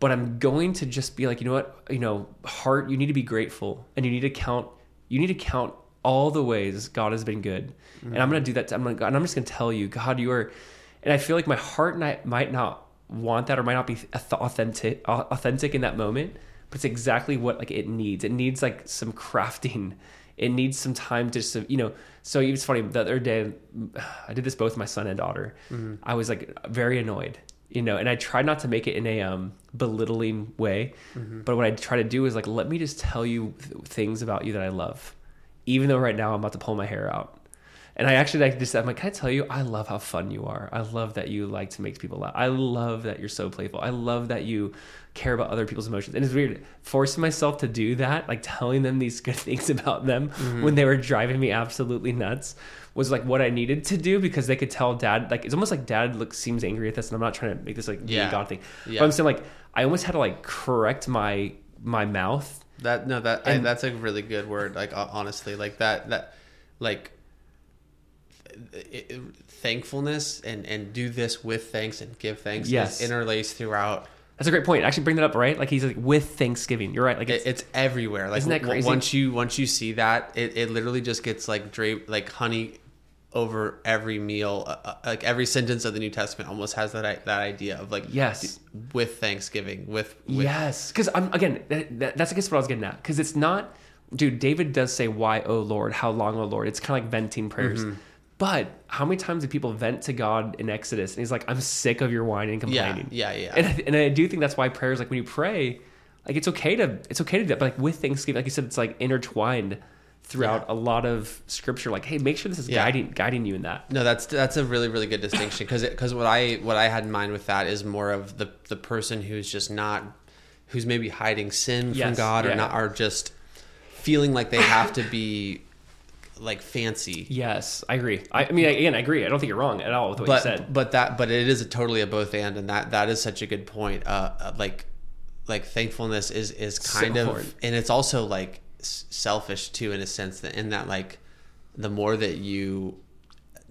but I'm going to just be like, you know what, you know, heart, you need to be grateful and you need to count you need to count all the ways God has been good. And mm-hmm. I'm going to do that. To, I'm gonna, and I'm just going to tell you, God, you are, and I feel like my heart might, might not want that or might not be authentic, authentic in that moment, but it's exactly what like it needs. It needs like some crafting. It needs some time to, just, you know, so it's funny. The other day, I did this both my son and daughter. I was like very annoyed, you know, and I tried not to make it in a um, belittling way. But what I try to do is like, let me just tell you th- things about you that I love, even though right now I'm about to pull my hair out. And I actually like just I'm like, can I tell you, I love how fun you are. I love that you like to make people laugh. I love that you're so playful. I love that you care about other people's emotions. And it's weird forcing myself to do that, like telling them these good things about them mm-hmm. when they were driving me absolutely nuts was like what I needed to do because they could tell dad like it's almost like dad looks seems angry at this and I'm not trying to make this like Yeah. God thing. Yeah. But I'm saying like I almost had to like correct my my mouth. That no, that I, that's a really good word. Like honestly, like that that like it, it- thankfulness and and do this with thanks and give thanks. Yes. interlaced throughout. That's a great point. Actually bring that up, right? Like he's like with Thanksgiving. You're right. Like It, it's, it's everywhere. Like Isn't that crazy? once you once you see that, it, it literally just gets like draped like honey over every meal. Uh, uh, like every sentence of the New Testament almost has that that idea of like Yes. with Thanksgiving with, with yes, because I'm again. That, that, that's I guess what I was getting at. Because it's not dude, David does say, "Why, oh Lord? How long, oh Lord?" It's kind of like venting prayers. Mm-hmm. But how many times do people vent to God in Exodus? And He's like, "I'm sick of your whining and complaining." yeah, yeah. And I, and I do think that's why prayers, like when you pray, like it's okay to it's okay to do that, but like with Thanksgiving, like you said, it's like intertwined throughout a lot of scripture. Like, hey, make sure this is Yeah. guiding guiding you in that. No, that's that's a really really good distinction because because what I what I had in mind with that is more of the the person who's just not who's maybe hiding sin from God or yeah. not are just feeling like they have to be like fancy. Yes, I agree. I, I mean, again, I agree. I don't think you're wrong at all with what but you said. but that but it is a totally a both and and that that is such a good point. Uh, uh, like like thankfulness is is So kind of important. and it's also like selfish too in a sense that in that like the more that you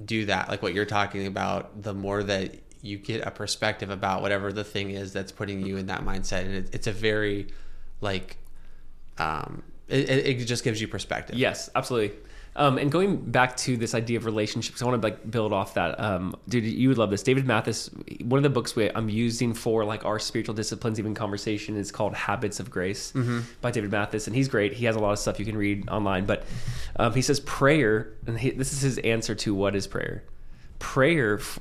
do that like what you're talking about the more that you get a perspective about whatever the thing is that's putting you in that mindset and it, it's a very like um it it just gives you perspective Yes, absolutely. Um, and going back to this idea of relationships, I want to like build off that. Um, dude, you would love this. David Mathis, one of the books we, I'm using for like our spiritual disciplines, even conversation, is called Habits of Grace by David Mathis, and he's great. He has a lot of stuff you can read online, but um, he says prayer, and he, this is his answer to what is prayer. Prayer f-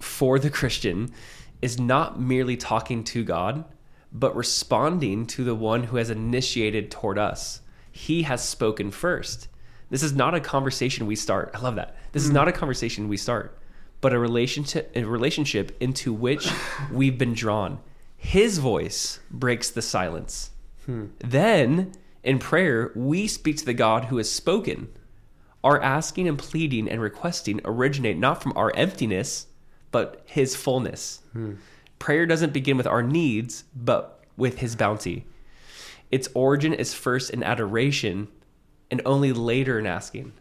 for the Christian is not merely talking to God, but responding to the one who has initiated toward us. He has spoken first. This is not a conversation we start. I love that. This is mm. not a conversation we start, but a relationship a relationship into which we've been drawn. His voice breaks the silence. Hmm. Then, in prayer, we speak to the God who has spoken. Our asking and pleading and requesting originate not from our emptiness, but His fullness. Hmm. Prayer doesn't begin with our needs, but with His bounty. Its origin is first in adoration and only later in asking.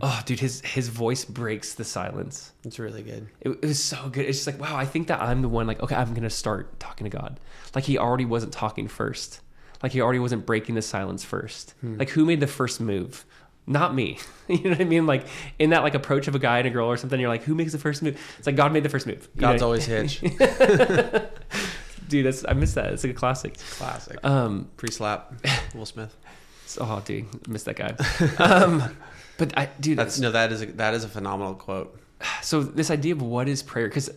Oh, dude, his his voice breaks the silence. it's really good It, it was so good. It's just like, wow, I think that I'm the one, like, okay, I'm going to start talking to God. Like, he already wasn't talking first. Like, he already wasn't breaking the silence first. Like, who made the first move? Not me. you know what I mean? Like, in that, like, approach of a guy and a girl or something, you're like, who makes the first move? It's like, God made the first move. You god's know? always hitch Dude, that's, I miss that. It's like a classic. classic Um, pre-slap will smith oh, dude, I miss that guy. um, but I, dude, That's no, that is a, that is a phenomenal quote. so this idea of what is prayer because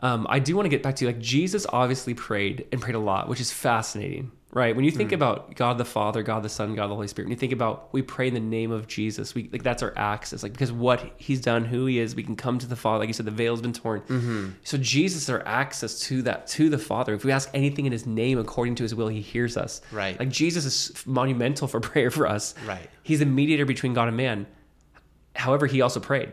um, i do want to get back to like jesus obviously prayed and prayed a lot which is fascinating right? When you think hmm. about god the father god the son god the holy spirit when you think about we pray in the name of jesus we like that's our access like because what he's done who he is we can come to the father. Like you said the veil's been torn. Mm-hmm. So jesus is our access to that to the father. If we ask anything in his name according to his will he hears us. Right. like jesus is monumental for prayer for us. Right. he's the mediator between god and man. However he also prayed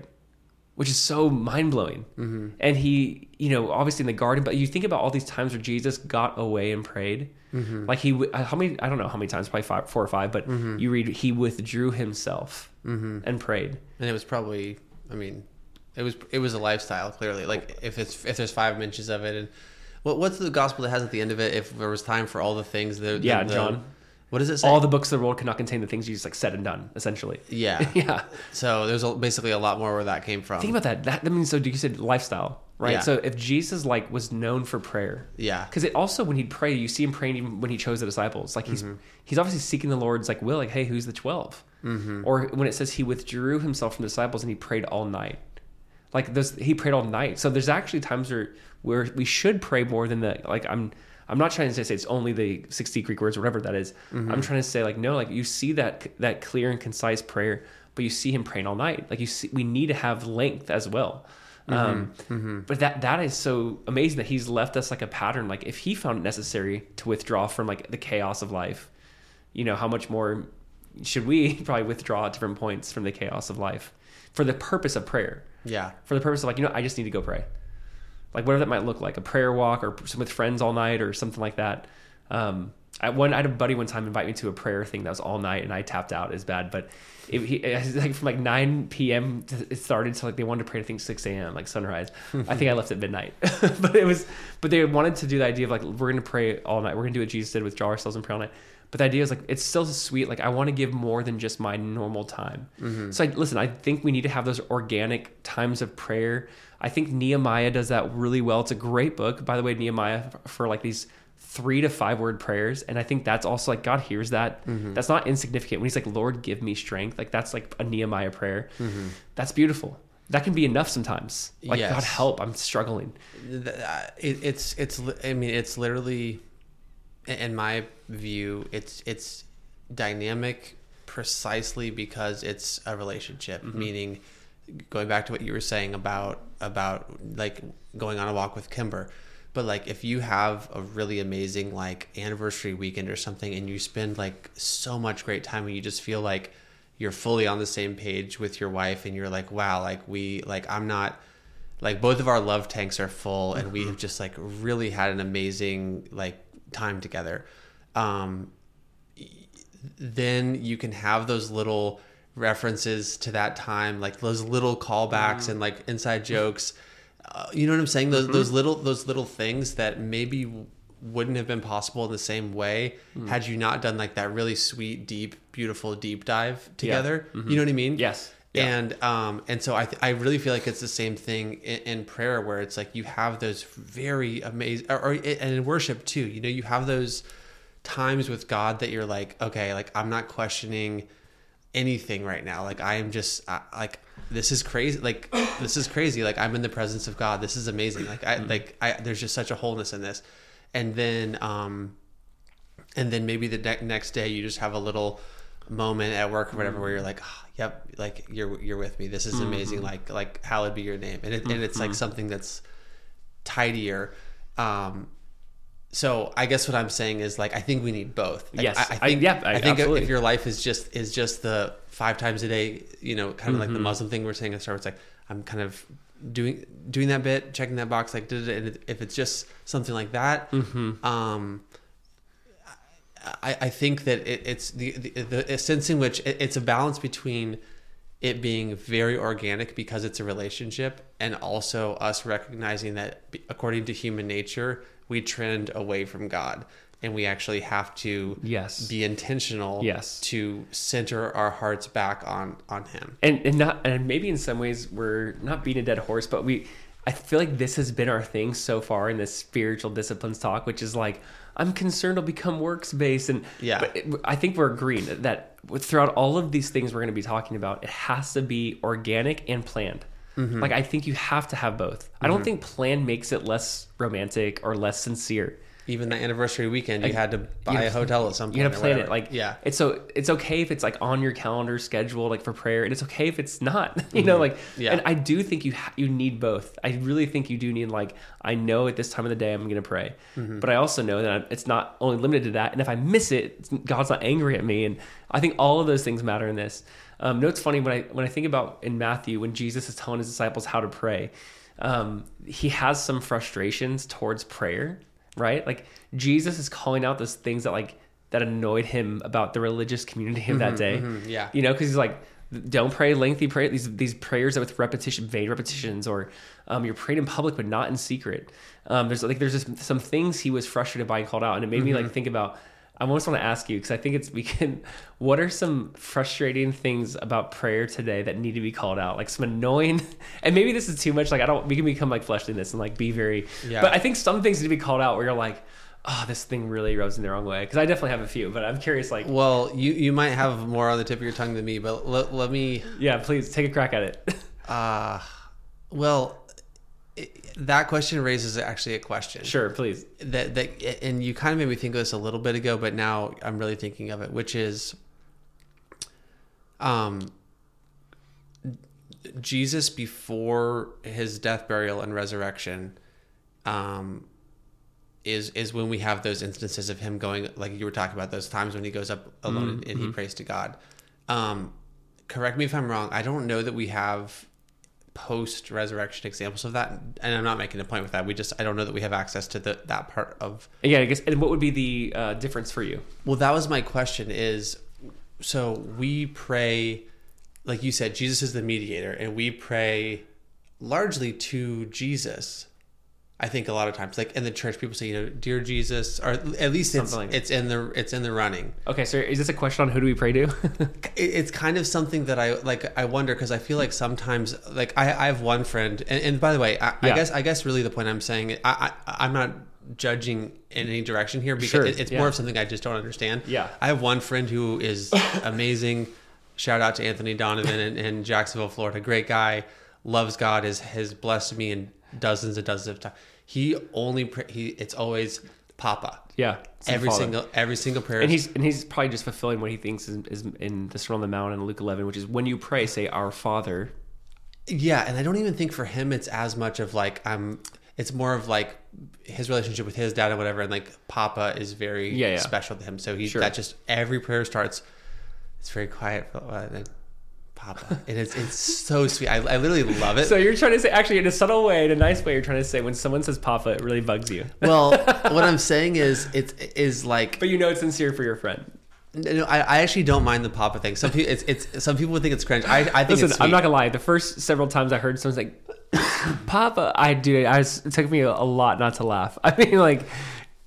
which is so mind blowing. Mm-hmm. And he, you know, obviously in the garden, but you think about all these times where Jesus got away and prayed. Mm-hmm. Like he, how many? I don't know how many times, probably five, four or five. But Mm-hmm. you read he withdrew himself and prayed. and it was probably i mean it was it was a lifestyle clearly like if it's if there's five mentions of it and what what's the gospel that has at the end of it if there was time for all the things the, the- Yeah, the- John. What does it say All the books of the world cannot contain the things you just like said and done. Essentially, yeah yeah. so there's a, basically a lot more where that came from Think about that. That, that means so. You said lifestyle, right? Yeah. So if Jesus like was known for prayer, yeah because it also when he'd pray, you see him praying even when he chose the disciples. Like he's Mm-hmm. he's obviously seeking the Lord's like will, like hey, who's the 12 Mm-hmm. Or when it says he withdrew himself from the disciples and he prayed all night, like those he prayed all night. So there's actually times where where we should pray more than the like I'm. I'm not trying to say it's only the 60 Greek words whatever that is. Mm-hmm. I'm trying to say like no, like you see that that clear and concise prayer, but you see him praying all night. Like you see, we need to have length as well. Mm-hmm. Um, But that that is so amazing that he's left us like a pattern. Like if he found it necessary to withdraw from like the chaos of life, you know, how much more should we probably withdraw at different points from the chaos of life for the purpose of prayer? yeah For the purpose of like, you know, I just need to go pray. Like whatever that might look like, a prayer walk or with friends all night or something like that. Um, I one I had a buddy one time invite me to a prayer thing that was all night and I tapped out as bad, but it, he, it like from like 9 p.m. to, it started to like they wanted to pray I think 6 a.m. like sunrise. I think I left at midnight, but it was but they wanted to do the idea of like we're gonna pray all night. We're gonna do what Jesus did, withdraw ourselves and pray all night. But the idea is like it's still sweet. Like I want to give more than just my normal time. So I, listen, I think we need to have those organic times of prayer. I think Nehemiah does that really well. It's a great book, by the way. Nehemiah for like these three to five word prayers. And I think that's also like God hears that. Mm-hmm. That's not insignificant. When he's like, Lord, give me strength, like that's like a Nehemiah prayer. Mm-hmm. That's beautiful. That can be enough sometimes. Like, Yes. God help, I'm struggling. It's it's I mean it's literally in my view it's it's dynamic precisely because it's a relationship. Mm-hmm. Meaning going back to what you were saying about about like going on a walk with Kimber but like if you have a really amazing like anniversary weekend or something and you spend like so much great time and you just feel like you're fully on the same page with your wife and you're like wow like we like I'm not like both of our love tanks are full and we mm-hmm. have just like really had an amazing like time together um then you can have those little references to that time like those little callbacks and like inside jokes. Uh, you know what i'm saying? Those those little those little things that maybe wouldn't have been possible in the same way had you not done like that really sweet deep beautiful deep dive together. You know what i mean? Yes. Yeah. and um and so I th- I really feel like it's the same thing in, in prayer where it's like you have those very amazing or, or and in worship too. You know, you have those times with God that you're like, okay, like I'm not questioning anything right now. Like I am just I, like this is crazy. Like this is crazy. Like I'm in the presence of God. This is amazing. Like I like I there's just such a wholeness in this. And then um and then maybe the ne- next day you just have a little moment at work or whatever where you're like "Ah, yep like you're you're with me this is amazing like like hallowed be your name and it, and it's like something that's tidier um so i guess what i'm saying is like i think we need both Like, Yes. i, I I- think yeah, I- I, think if, absolutely. if your life is just is just the five times a day you know kind of like the Mm-hmm. muslim thing we're saying at it's like i'm kind of doing doing that bit checking that box like and if it's just something like that Mm-hmm. um I, I think that it, it's the, the the sense in which it, it's a balance between it being very organic because it's a relationship and also us recognizing that according to human nature we trend away from God and we actually have to Yes. be intentional Yes. to center our hearts back on on him and and not and maybe in some ways we're not beating a dead horse, but we I feel like this has been our thing so far in this spiritual disciplines talk, which is like I'm concerned it'll become works based, and Yeah. But it, I think we're agreeing that throughout all of these things we're going to be talking about, it has to be organic and planned. Mm-hmm. Like I think you have to have both. I don't mm-hmm. think plan makes it less romantic or less sincere. Even the anniversary weekend you had to buy a hotel at some point You gotta plan it. Like yeah it's so it's okay if it's like on your calendar schedule, like for prayer, and it's okay if it's not. You know, like Mm-hmm. Yeah. And I do think you ha- you need both. I really think you do need like I know at this time of the day I'm gonna pray, Mm-hmm. but I also know that it's not only limited to that. And if I miss it, God's not angry at me. And I think all of those things matter in this. Um, no, it's funny when I when I think about in Matthew when Jesus is telling his disciples how to pray. Um, he has some frustrations towards prayer, right? Like Jesus is calling out those things that like that annoyed him about the religious community of that day. mhm, yeah. you know, because he's like, don't pray lengthy prayer these these prayers that with repetition, vain repetitions, or um, you're praying in public but not in secret. Um, there's like there's just some things he was frustrated by and called out, and it made me like think about. I almost want to ask you because I think it's we can. What are some frustrating things about prayer today that need to be called out? Like some annoying, and maybe this is too much. Like I don't. We can become like fleshly in this and like be very. Yeah. But I think some things need to be called out where you're like, oh, this thing really rubs in the wrong way. Because I definitely have a few, but I'm curious. Like, well you you might have more on the tip of your tongue than me but let, let me yeah, please take a crack at it. Uh, well, that question raises actually a question. sure, please. That that and you kind of made me think of this a little bit ago, but now I'm really thinking of it, which is, um, Jesus before his death, burial, and resurrection, um, is is when we have those instances of him going like you were talking about those times when he goes up alone and he prays to God. Um, correct me if I'm wrong. I don't know that we have post resurrection examples of that, and I'm not making a point with that. We just I don't know that we have access to the that part of. Yeah, I guess. And what would be the uh, difference for you? Well, that was my question. Is so we pray, like you said, Jesus is the mediator, and we pray largely to Jesus. I think a lot of times, like in the church, people say, you know, "Dear Jesus," or at least it's like it's in the it's in the running. Okay, so is this a question on who do we pray to? It- it's kind of something that I like. I wonder because I feel like sometimes, like I, I have one friend, and, and by the way, I, I guess I guess really the point I'm saying, I, I I'm not judging in any direction here because Sure, it- it's yeah. more of something I just don't understand. Yeah. I have one friend who is amazing. Shout out to Anthony Donovan in, in Jacksonville, Florida. Great guy, loves God, has has blessed me in dozens and dozens of times. He only he it's always Papa. Yeah. Every Father. single every single prayer. And he's and he's probably just fulfilling what he thinks is, is in the Sermon on the Mount in Luke 11, which is when you pray, say Our Father. Yeah, and I don't even think for him it's as much of like I'm. It's more of like his relationship with his dad and whatever, and like Papa is very Yeah, yeah. special to him. So he Sure. that just every prayer starts. It's very quiet, uh, Papa, and it's it's so sweet. I, I literally love it. So you're trying to say, actually, in a subtle way, in a nice way, you're trying to say when someone says Papa, it really bugs you. well, what I'm saying is it's is like But you know it's sincere for your friend. no, I, I actually don't mind the Papa thing. Some people it's it's some people would think it's cringe. I I think Listen. I'm not gonna lie. The first several times I heard someone say "Papa," I do. I was, it took me a, a lot not to laugh. I mean, like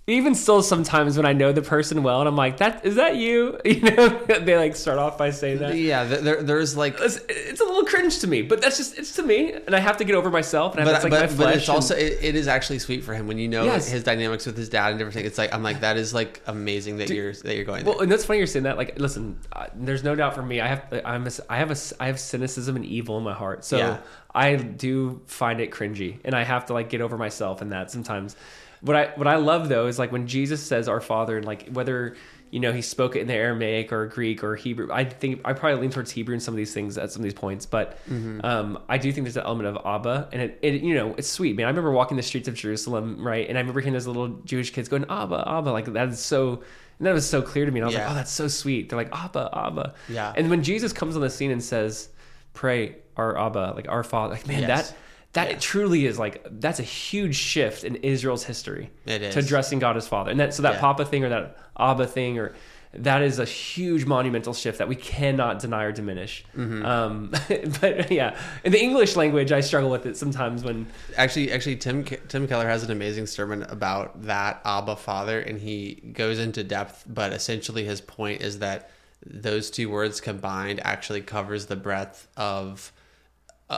even still, sometimes when I know the person well, and I'm like, "That is that you?" You know, they like start off by saying that. yeah, there there's like It's, it's a little cringe to me, but that's just it's to me, and I have to get over myself, and I but, that's like but, my but flesh. it's and- also it, it is actually sweet for him when you know Yes. his dynamics with his dad and everything. It's like I'm like that is like amazing that you're that you're going. Well, there. and that's funny you're saying that. Like, listen, uh, there's no doubt for me. I have, I'm, a, I have a, I have cynicism and evil in my heart. So Yeah. I do find it cringy, and I have to like get over myself in that sometimes. What I, what I love though is like when Jesus says "Our Father," and like whether you know he spoke it in the Aramaic or Greek or Hebrew. I think I probably lean towards Hebrew in some of these things at some of these points, but um, I do think there's an element of Abba, and it, it, you know, it's sweet, man. I remember walking the streets of Jerusalem, right, and I remember hearing those little Jewish kids going Abba, Abba, like that is so. And that was so clear to me. And I was Yeah. like, oh, that's so sweet. They're like, Abba, Abba. Yeah. And when Jesus comes on the scene and says, pray our Abba, like our Father, like, man, Yes. that that Yeah. truly is like, that's a huge shift in Israel's history. It is. To addressing God as Father. And that, so that Yeah. Papa thing or that Abba thing or, that is a huge monumental shift that we cannot deny or diminish. Mm-hmm. Um, but yeah, in the English language, I struggle with it sometimes when Actually, actually, Tim Tim Keller has an amazing sermon about that Abba Father, and he goes into depth. But essentially, his point is that those two words combined actually covers the breadth of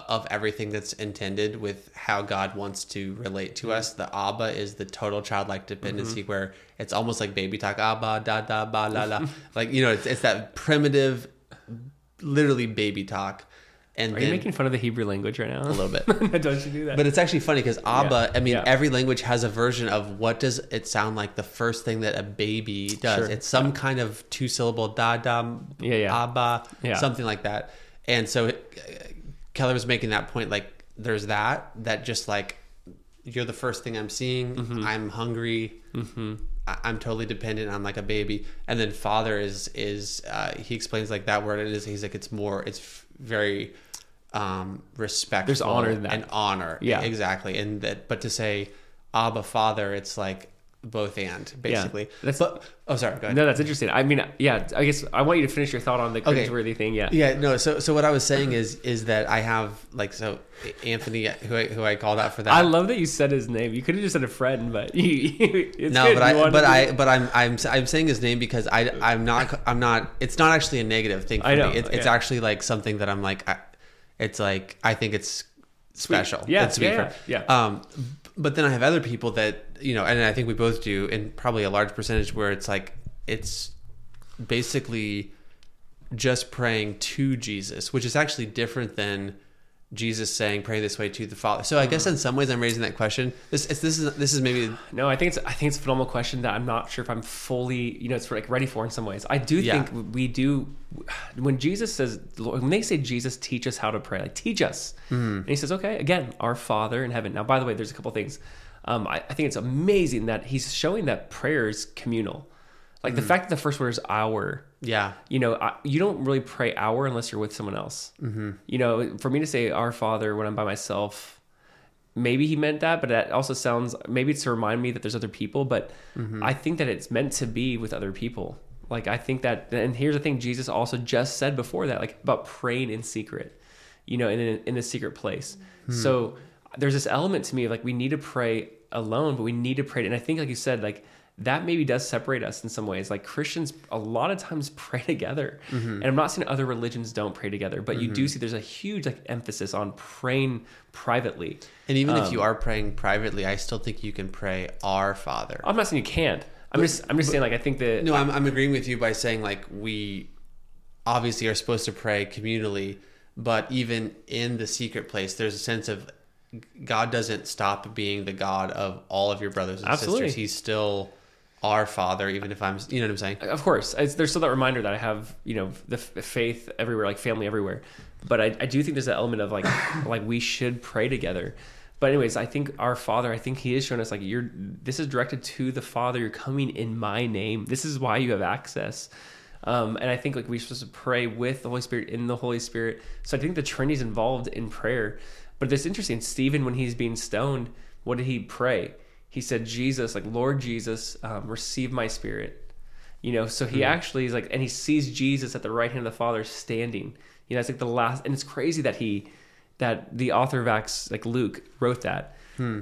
of everything that's intended with how God wants to relate to us. The Abba is the total childlike dependency, Mm-hmm. where it's almost like baby talk, Abba da da ba la la, like you know, it's, it's that primitive, literally baby talk. And are then, you making fun of the Hebrew language right now? a little bit. Don't you do that? But it's actually funny because Abba, I mean, yeah. every language has a version of what does it sound like the first thing that a baby does. Sure. It's some kind of two syllable da da Yeah, yeah. Abba, Yeah. something like that. And so Keller was making that point like there's that that just like you're the first thing I'm seeing. Mm-hmm. I'm hungry. I- I'm totally dependent. I'm like a baby. And then father is is uh, he explains like that word. It is he's like it's more. It's f- very um respectful. There's honor in that. and honor. Yeah. exactly. And that, but to say Abba Father, it's like both and basically. That's- but oh, sorry. Go ahead. no, that's interesting. I mean, yeah, I guess I want you to finish your thought on the Okay. cringeworthy thing. Yeah. Yeah, no. So, so what I was saying is, is that I have like so Anthony, who I, who I called out for that. I love that you said his name. You could have just said a friend, but you, it's no, good. but I, but I, but I'm, I'm, I'm saying his name because I, I'm not, I'm not. It's not actually a negative thing for I know, me. It's, it's actually like something that I'm like, I, it's like I think it's special. Yeah, It's sweet yeah, yeah. Um, but then I have other people that you know, and I think we both do, and probably a large percentage where it's like it's basically just praying to Jesus, which is actually different than Jesus saying pray this way to the Father. So I guess in some ways I'm raising that question. This it's, this is this is maybe No, I think it's I think it's a phenomenal question that I'm not sure if I'm fully you know it's like ready for in some ways. I do Yeah. think we do when Jesus says when they say Jesus teach us how to pray, like teach us, Mm-hmm. and he says okay again our Father in heaven. Now by the way, there's a couple things. Um, I, I think it's amazing that he's showing that prayer is communal. Like Mm. the fact that the first word is our, yeah you know, I, you don't really pray our unless you're with someone else. Mm-hmm. You know, for me to say our Father when I'm by myself, maybe he meant that, but that also sounds maybe it's to remind me that there's other people. But I think that it's meant to be with other people. Like I think that, and here's the thing: Jesus also just said before that, like about praying in secret, you know, in a, in a secret place. So there's this element to me of like we need to pray alone, but we need to pray. And I think, like you said, like that maybe does separate us in some ways. Like Christians, a lot of times pray together, Mm-hmm. and I'm not saying other religions don't pray together, but you do see there's a huge like emphasis on praying privately. And even if you Um, are praying privately, I still think you can pray Our Father. I'm not saying you can't. I'm just I'm just saying like I think that No, I'm, I'm agreeing with you by saying like we obviously are supposed to pray communally, but even in the secret place, there's a sense of God doesn't stop being the God of all of your brothers and Absolutely. sisters. He's still our Father, even if I'm, you know what I'm saying? Of course, it's, there's still that reminder that I have, you know, the f- faith everywhere, like family everywhere. But I, I do think there's an element of like, like we should pray together. But anyways, I think our Father, I think He is showing us like you're. This is directed to the Father. You're coming in My name. This is why you have access. Um, and I think like we're supposed to pray with the Holy Spirit in the Holy Spirit. So I think the Trinity's involved in prayer. But it's interesting. Stephen, when he's being stoned, what did he pray? He said, "Jesus, like Lord Jesus, um, receive my spirit." You know, so he actually is like, and he sees Jesus at the right hand of the Father standing. You know, it's like the last, and it's crazy that he, that the author of Acts, like Luke, wrote that.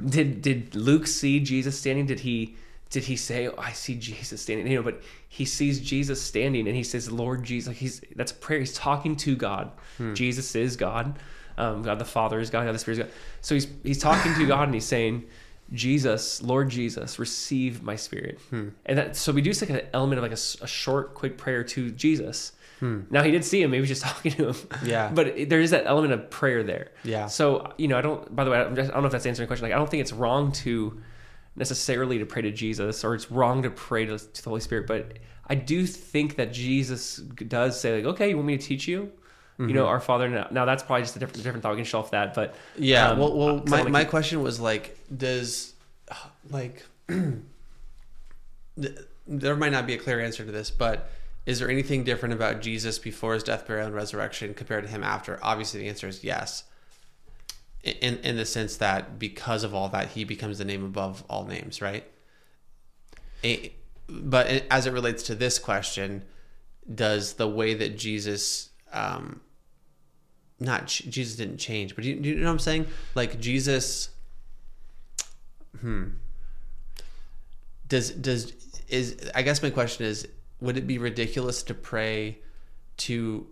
Did did Luke see Jesus standing? Did he did he say, oh, "I see Jesus standing"? You know, but he sees Jesus standing, and he says, "Lord Jesus." Like he's that's prayer. He's talking to God. Jesus is God. Um, God the Father is God. God the Spirit is God. So he's he's talking to God, and he's saying. Jesus, Lord Jesus, receive my spirit. Hmm. And that, so we do take an element of like a short, quick prayer to Jesus. Now he did see him, maybe he was just talking to him. Hmm. Yeah. But it- there is that element of prayer there. Yeah. So, you know, I don't, by the way, I don't know if that's answering the question. Like, I don't think it's wrong to necessarily to pray to Jesus or it's wrong to pray to, to the Holy Spirit, but I do think that Jesus does say like, okay, you want me to teach you? You know, mm-hmm. our Father. Now, now that's probably just a different, different thought. We can shelf that, but Yeah. um, well, well, my, my question was like, does uh, like there might not be a clear answer to this, but is there anything different about Jesus before his death, burial, and resurrection compared to him after? Obviously, the answer is yes. In in the sense that because of all that, he becomes the name above all names, right? A- but eh, as it relates to this question, does the way that Jesus um, not Jesus didn't change, but you, you know what I'm saying? Like Jesus, hmm. Does does is I guess my question is, would it be ridiculous to pray to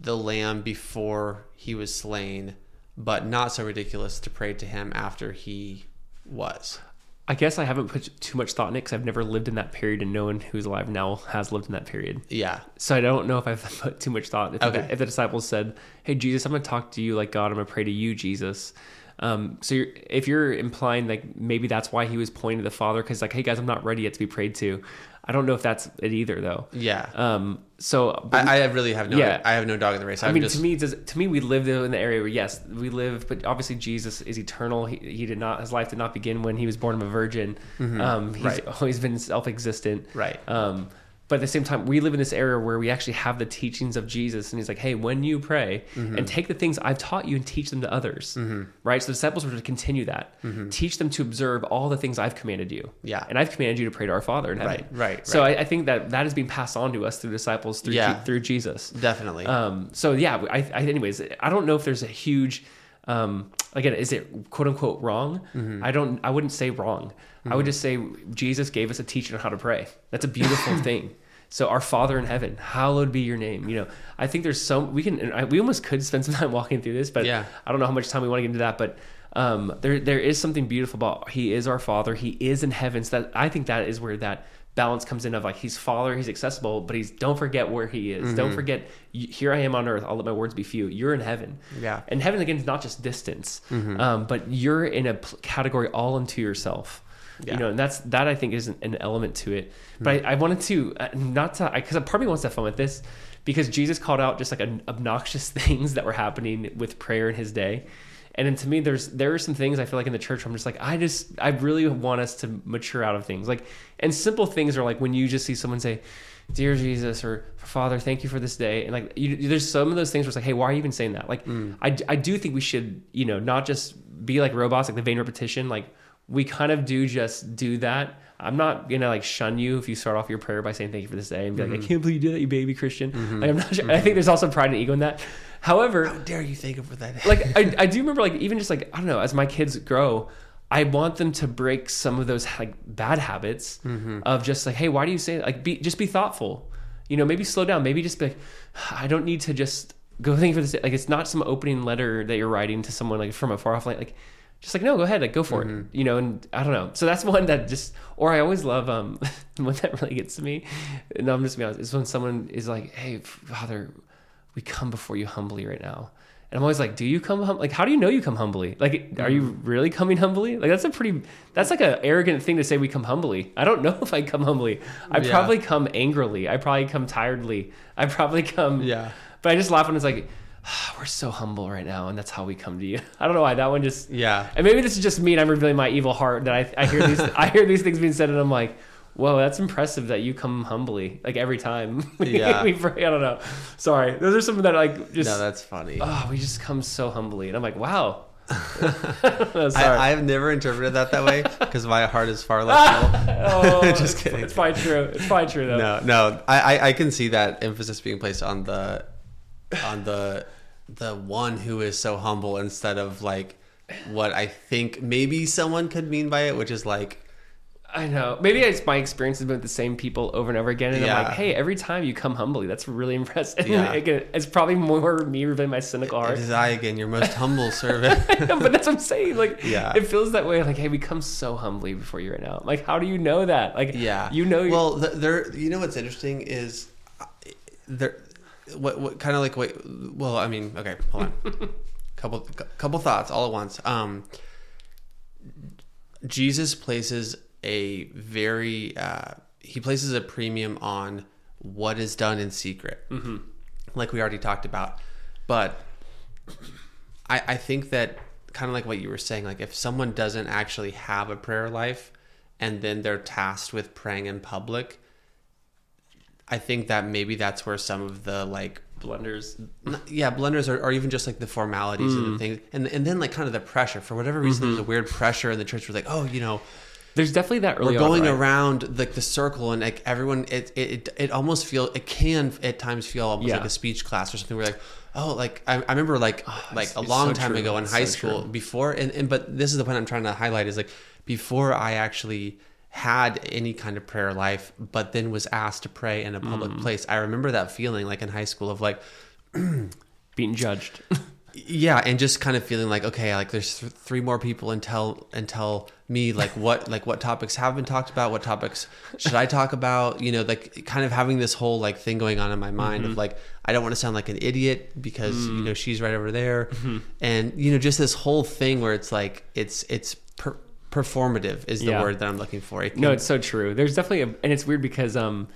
the Lamb before he was slain, but not so ridiculous to pray to him after he was? I guess I haven't put too much thought in it because I've never lived in that period, and no one who's alive now has lived in that period. Yeah, So I don't know if I've put too much thought. If, Okay. the, if the disciples said, "Hey Jesus, I'm going to talk to you like God. I'm going to pray to you, Jesus." Um, so you're, if you're implying like maybe that's why he was pointing to the Father because like, "Hey guys, I'm not ready yet to be prayed to." I don't know if that's it either though. yeah. Um, so but I, I really have no. Yeah. I have no dog in the race. I I'm mean, just, to me, does to me, we live in the area where yes, we live, but obviously Jesus is eternal. He, he did not, his life did not begin when he was born of a virgin. Um, he's Right. always been self-existent. Right. Um, but at the same time, we live in this area where we actually have the teachings of Jesus, and He's like, "Hey, when you pray, Mm-hmm. and take the things I've taught you and teach them to others." Right. So the disciples were to continue that, teach them to observe all the things I've commanded you. Mm-hmm. Yeah. And I've commanded you to pray to our Father in heaven. Right, right, So I, I think that that is being passed on to us through disciples through Yeah. through Jesus. definitely. Um, so yeah, I, I, anyways, I don't know if there's a huge, um, again, is it quote unquote wrong? Mm-hmm. I don't, I wouldn't say wrong. I would just say Jesus gave us a teaching on how to pray. That's a beautiful thing. So our Father in heaven, hallowed be your name. You know, I think there's so we can, and I, we almost could spend some time walking through this, but Yeah. I don't know how much time we want to get into that, but. Um, there, there is something beautiful about He is our Father. He is in heaven. So that I think that is where that balance comes in of like He's Father, He's accessible, but He's don't forget where He is. Don't forget, here I am on earth. I'll let my words be few. You're in heaven. Yeah. And heaven again is not just distance, um, but you're in a category all unto yourself. Yeah. You know, and that's that I think is an, an element to it. But I, I wanted to uh, not to because part of me wants to have fun with this because Jesus called out just like an obnoxious things that were happening with prayer in His day. And then to me, there's there are some things I feel like in the church where I'm just like I just I really want us to mature out of things like and simple things are like when you just see someone say, "Dear Jesus" or "Father, thank you for this day," and like you, there's some of those things where it's like, "Hey, why are you even saying that?" Like I I do think we should you know not just be like robots like the vain repetition like we kind of do just do that. I'm not gonna like shun you if you start off your prayer by saying thank you for this day and be like, I mm-hmm. can't believe you did that, you baby Christian. Mm-hmm. Like I'm not sure. I mm-hmm. think there's also pride and ego in that. However, How dare you think of for that? like I, I do remember like even just like I don't know as my kids grow, I want them to break some of those like bad habits of just like, hey, why do you say that? like be just be thoughtful. You know, maybe slow down. Maybe just be like, I don't need to just go think for this. Like it's not some opening letter that you're writing to someone like from a far off land. Like just like no, go ahead, like go for it. You know, and I don't know. So that's one that just or I always love um one that really gets to me. No, I'm just gonna be honest. Is when someone is like, hey, Father, we come before you humbly right now. And I'm always like, do you come hum- like how do you know you come humbly? Like are you really coming humbly? Like that's a pretty that's like an arrogant thing to say we come humbly. I don't know if I come humbly. I Yeah. probably come angrily. I probably come tiredly. I probably come Yeah. But I just laugh when it's like we're so humble right now and that's how we come to you. I don't know why that one just Yeah. and maybe this is just me and I'm revealing my evil heart that I, I hear these I hear these things being said and I'm like, whoa, that's impressive that you come humbly like every time. Yeah. we pray. I don't know. Sorry, those are some that like just No, that's funny. oh we just come so humbly and I'm like wow. Sorry. I, I've never interpreted that that way because my heart is far less evil. oh, just it's, kidding. It's probably true. It's probably true though. No, no, I, I, I can see that emphasis being placed on the, on the, the one who is so humble instead of like what I think maybe someone could mean by it, which is like, I know. Maybe it's my experience has been with the same people over and over again, and I'm like, hey, every time you come humbly, that's really impressive. Yeah. Again, it's probably more me revealing my cynical heart. is I again, your most humble servant. No, but that's what I'm saying. Like, Yeah. it feels that way. Like, hey, we come so humbly before you right now. Like, how do you know that? Like, Yeah, you know. Well, there. You know what's interesting is uh, there. What what kind of like wait? Well, I mean, okay, hold on. couple couple thoughts all at once. Um, Jesus places a very uh, he places a premium on what is done in secret, mm-hmm. like we already talked about. But I I think that kind of like what you were saying, like if someone doesn't actually have a prayer life, and then they're tasked with praying in public, I think that maybe that's where some of the like blunders. yeah blunders or, or even just like the formalities Mm. and the things and and then like kind of the pressure for whatever reason there's a weird pressure in the church was like oh you know There's definitely that early we're going on, right? around like the circle and like everyone it it it, almost feel it can at times feel almost Yeah. like a speech class or something where like oh like I, I remember like like a long so time true. ago in It's high so school true. before and, and but this is the point I'm trying to highlight is like before I actually had any kind of prayer life but then was asked to pray in a public Mm. place. I remember that feeling like in high school of like being judged. yeah and just kind of feeling like okay like there's th- three more people and tell and tell me like what like what topics have been talked about what topics should i talk about you know like kind of having this whole like thing going on in my mind of mm-hmm. like i don't want to sound like an idiot because you mm. know she's right over there. Mm-hmm. And you know just this whole thing where it's like it's it's per- performative is the Yeah. word that i'm looking for it no, it's so true. There's definitely, a, and it's weird because, um,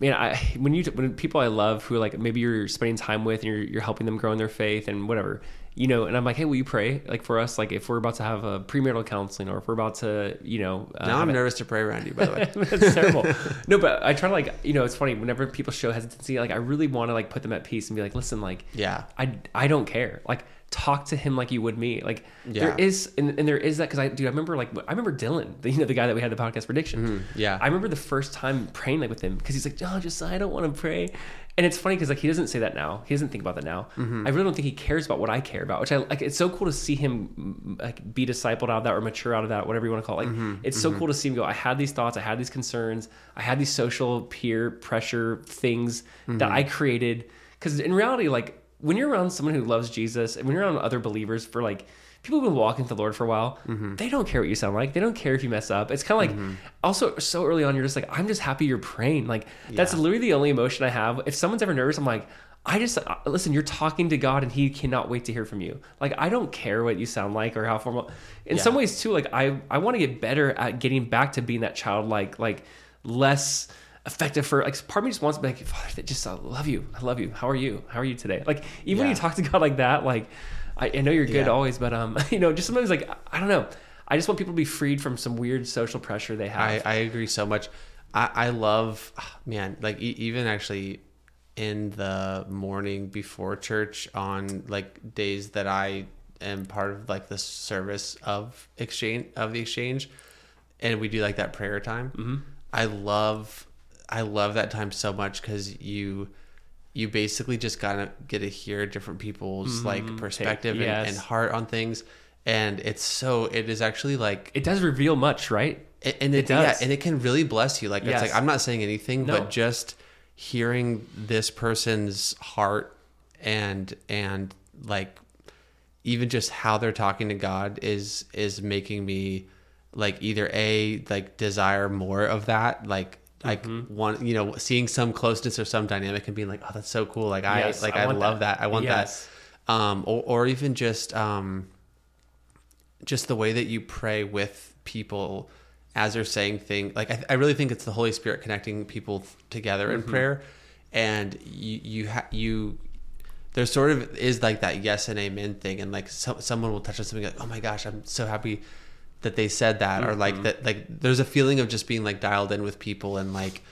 man, I when you when people I love who like maybe you're spending time with and you're you're helping them grow in their faith and whatever, you know, and I'm like, hey, will you pray like for us? Like if we're about to have a premarital counseling or if we're about to, you know, uh, now i'm a- nervous to pray around you by the way That's terrible. no, but I try to like, you know, it's funny whenever people show hesitancy, like I really want to like put them at peace and be like, listen, like, yeah I, I don't care. Like, talk to him like you would me. Like, Yeah. there is, and, and there is that because I, dude, I remember like, I remember Dylan, the, you know, the guy that we had the podcast prediction. Mm-hmm. yeah I remember the first time praying like with him because he's like, John, just I don't want to pray. And it's funny because like he doesn't say that now. He doesn't think about that now. Mm-hmm. I really don't think he cares about what I care about, which I like. It's so cool to see him mm, like be discipled out of that or mature out of that, whatever you want to call it. Like Mm-hmm. it's so cool to see him go. I had these thoughts, I had these concerns, I had these social peer pressure things that Mm-hmm. I created. Because in reality, like when you're around someone who loves Jesus and when you're around other believers for like people who've been walking with the Lord for a while, Mm-hmm. they don't care what you sound like. They don't care if you mess up. It's kind of like also so early on, you're just like, I'm just happy you're praying. Like that's literally the only emotion I have. If someone's ever nervous, I'm like, I just uh, listen. You're talking to God, and He cannot wait to hear from you. Like I don't care what you sound like or how formal. In Yeah. some ways, too, like I I want to get better at getting back to being that childlike, like less effective for like part of me just wants to be like father just i love you i love you how are you how are you today like even when you talk to god like that like i, I know you're good Yeah. always but um you know just sometimes like i don't know i just want people to be freed from some weird social pressure they have I agree so much. I, I love, ah, man, like e- even actually in the morning before church on like days that I am part of like the service of exchange of the exchange, and we do like that prayer time. Mm-hmm. I love, I love that time so much because you. You basically just gotta get to hear different people's mm-hmm. like perspective yes. and, and heart on things, and it's so it is actually like It does reveal much, right? and and it, It does. yeah, and it can really bless you. Like Yes. it's like I'm not saying anything, No. but just hearing this person's heart and and like even just how they're talking to God is is making me like either a like desire more of that, like like Mm-hmm. one you know seeing some closeness or some dynamic and being like oh that's so cool like I Yes, like I I, love that. that. I want Yes. that um or or even just um just the way that you pray with people as they're saying things like I, I really think it's the holy spirit connecting people together Mm-hmm. in prayer and you you ha- you there sort of is like that yes and amen thing and like so, someone will touch on something like oh my gosh i'm so happy that they said that or Mm-hmm. like that like there's a feeling of just being like dialed in with people and like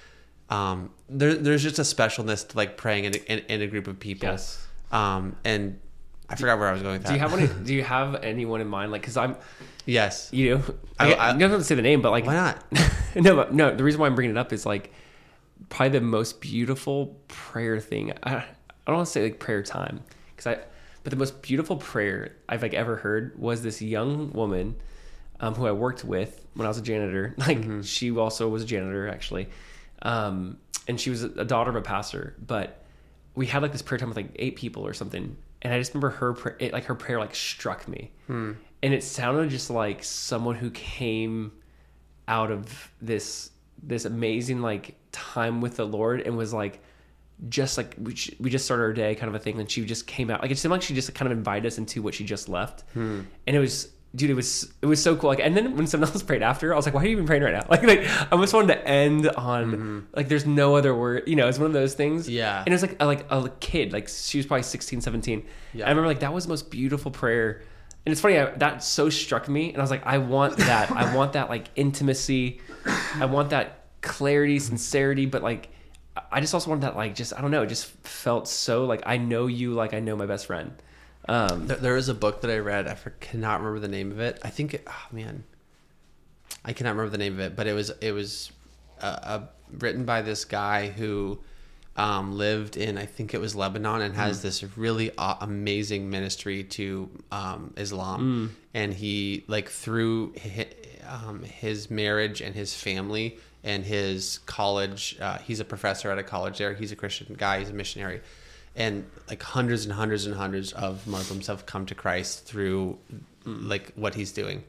um there, there's just a specialness to like praying in, in, in a group of people Yes. um and i forgot where i was going with that Do you have any, do you have anyone in mind? Like, because I'm, yes you know, I- I, I, don't have to say the name, but like, why not no, but no. The reason why I'm bringing it up is like probably the most beautiful prayer thing. I, I don't want to say like prayer time because I, but the most beautiful prayer I've like ever heard was this young woman um, who I worked with when I was a janitor. Like she also was a janitor actually, um, and she was a daughter of a pastor. But we had like this prayer time with like eight people or something, and I just remember her pray- it, like her prayer like struck me, and it sounded just like someone who came out of this this amazing like time with the Lord and was like just like we, we just started our day kind of a thing. And she just came out like it seemed like she just kind of invited us into what she just left. And it was dude it was it was so cool. Like and then when someone else prayed after I was like why are you even praying right now? Like like I almost wanted to end on mm-hmm. like there's no other word you know it's one of those things. Yeah. and it was like a, like a kid like she was probably 16 17 Yeah. and I remember like that was the most beautiful prayer. And it's funny I, that so struck me and I was like I want that. I want that like intimacy. I want that clarity sincerity but like I just also wanted that like just I don't know it just felt so like I know you like I know my best friend um There, there is a book that I read. I for, cannot remember the name of it. I think, it, oh man, I cannot remember the name of it. But it was it was uh, uh, written by this guy who um, lived in I think it was Lebanon and has this really uh, amazing ministry to um, Islam. And he like through his, um, his marriage and his family and his college. Uh, he's a professor at a college there. He's a Christian guy. He's a missionary and like hundreds and hundreds and hundreds of Muslims have come to Christ through like what he's doing.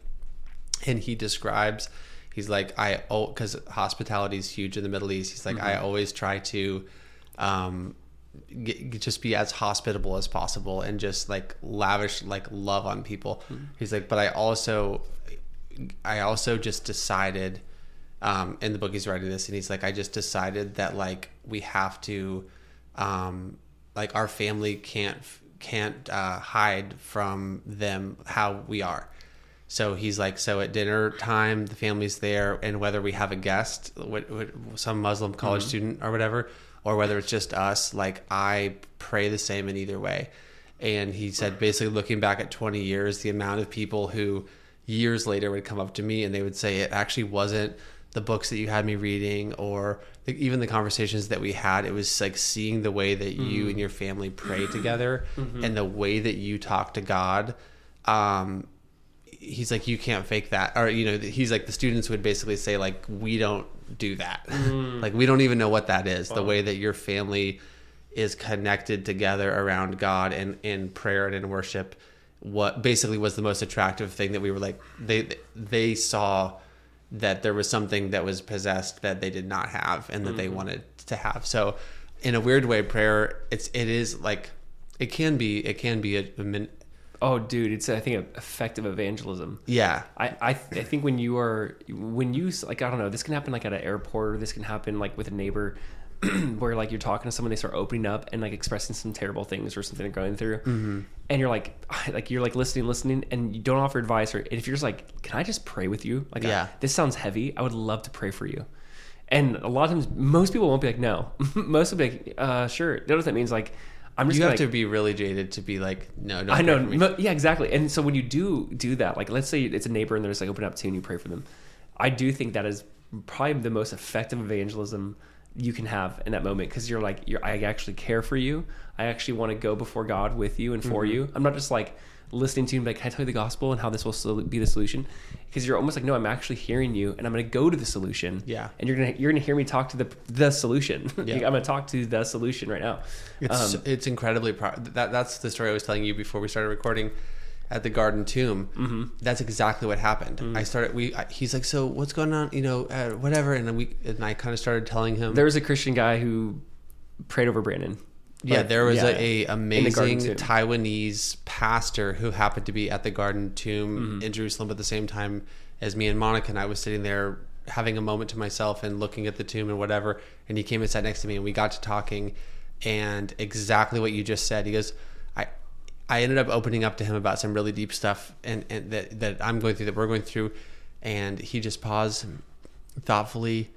And he describes, he's like, I oh, because hospitality is huge in the Middle East. He's like, I always try to, um, get, just be as hospitable as possible and just like lavish like love on people. He's like, but I also, I also just decided, um, in the book he's writing this, and he's like, I just decided that like we have to, um, like our family can't can't uh, hide from them how we are. So he's like, so at dinner time, the family's there, and whether we have a guest, what, what, some Muslim college student or whatever, or whether it's just us, like I pray the same in either way. And he said, basically, looking back at 20 years, the amount of people who years later would come up to me and they would say, it actually wasn't the books that you had me reading or the, even the conversations that we had it was like seeing the way that you mm. and your family pray mm-hmm. together mm-hmm. and the way that you talk to god um he's like you can't fake that. Or you know he's like the students would basically say like we don't do that. Mm. Like we don't even know what that is the way that your family is connected together around god and in prayer and in worship. What basically was the most attractive thing that we were like they they saw that there was something that was possessed that they did not have and that they mm-hmm. wanted to have. So in a weird way prayer it's it is like it can be it can be a, a min, oh dude it's I think effective evangelism. Yeah. I, I, I think when you are when you like I don't know this can happen like at an airport or this can happen like with a neighbor where like you're talking to someone they start opening up and like expressing some terrible things or something they're going through Mm-hmm. and you're like like you're like listening listening and you don't offer advice or if you're just like can I just pray with you like Yeah. I, this sounds heavy I would love to pray for you and a lot of times most people won't be like no most will be like uh sure you know what that means like I'm just you gonna, have like, to be really jaded to be like no I know. for me. mo- Yeah, exactly. And so when you do do that, like let's say it's a neighbor and they're just like open up to you and you pray for them, I do think that is probably the most effective evangelism you can have in that moment because you're like you're I actually care for you. I actually want to go before God with you and for Mm-hmm. you. I'm not just like listening to you and be like, can I tell you the gospel and how this will sol- be the solution? Because you're almost like, no, I'm actually hearing you and I'm going to go to the solution. Yeah. And you're gonna you're gonna hear me talk to the the solution. Yeah. I'm gonna talk to the solution right now. It's Um, it's incredibly pro- that that's the story I was telling you before we started recording at the Garden Tomb. Mm-hmm. That's exactly what happened. Mm. I started. We I, he's like, so what's going on? You know, uh, whatever. And then we and I kind of started telling him. there was a Christian guy who prayed over Brandon. yeah, there was yeah, a, a amazing Taiwanese pastor who happened to be at the Garden Tomb Mm-hmm. in Jerusalem at the same time as me and Monica. And I was sitting there having a moment to myself and looking at the tomb and whatever. And he came and sat next to me, and we got to talking. And exactly what you just said, he goes, "I." Ended up opening up to him about some really deep stuff and, and that, that I'm going through that we're going through. And he just paused thoughtfully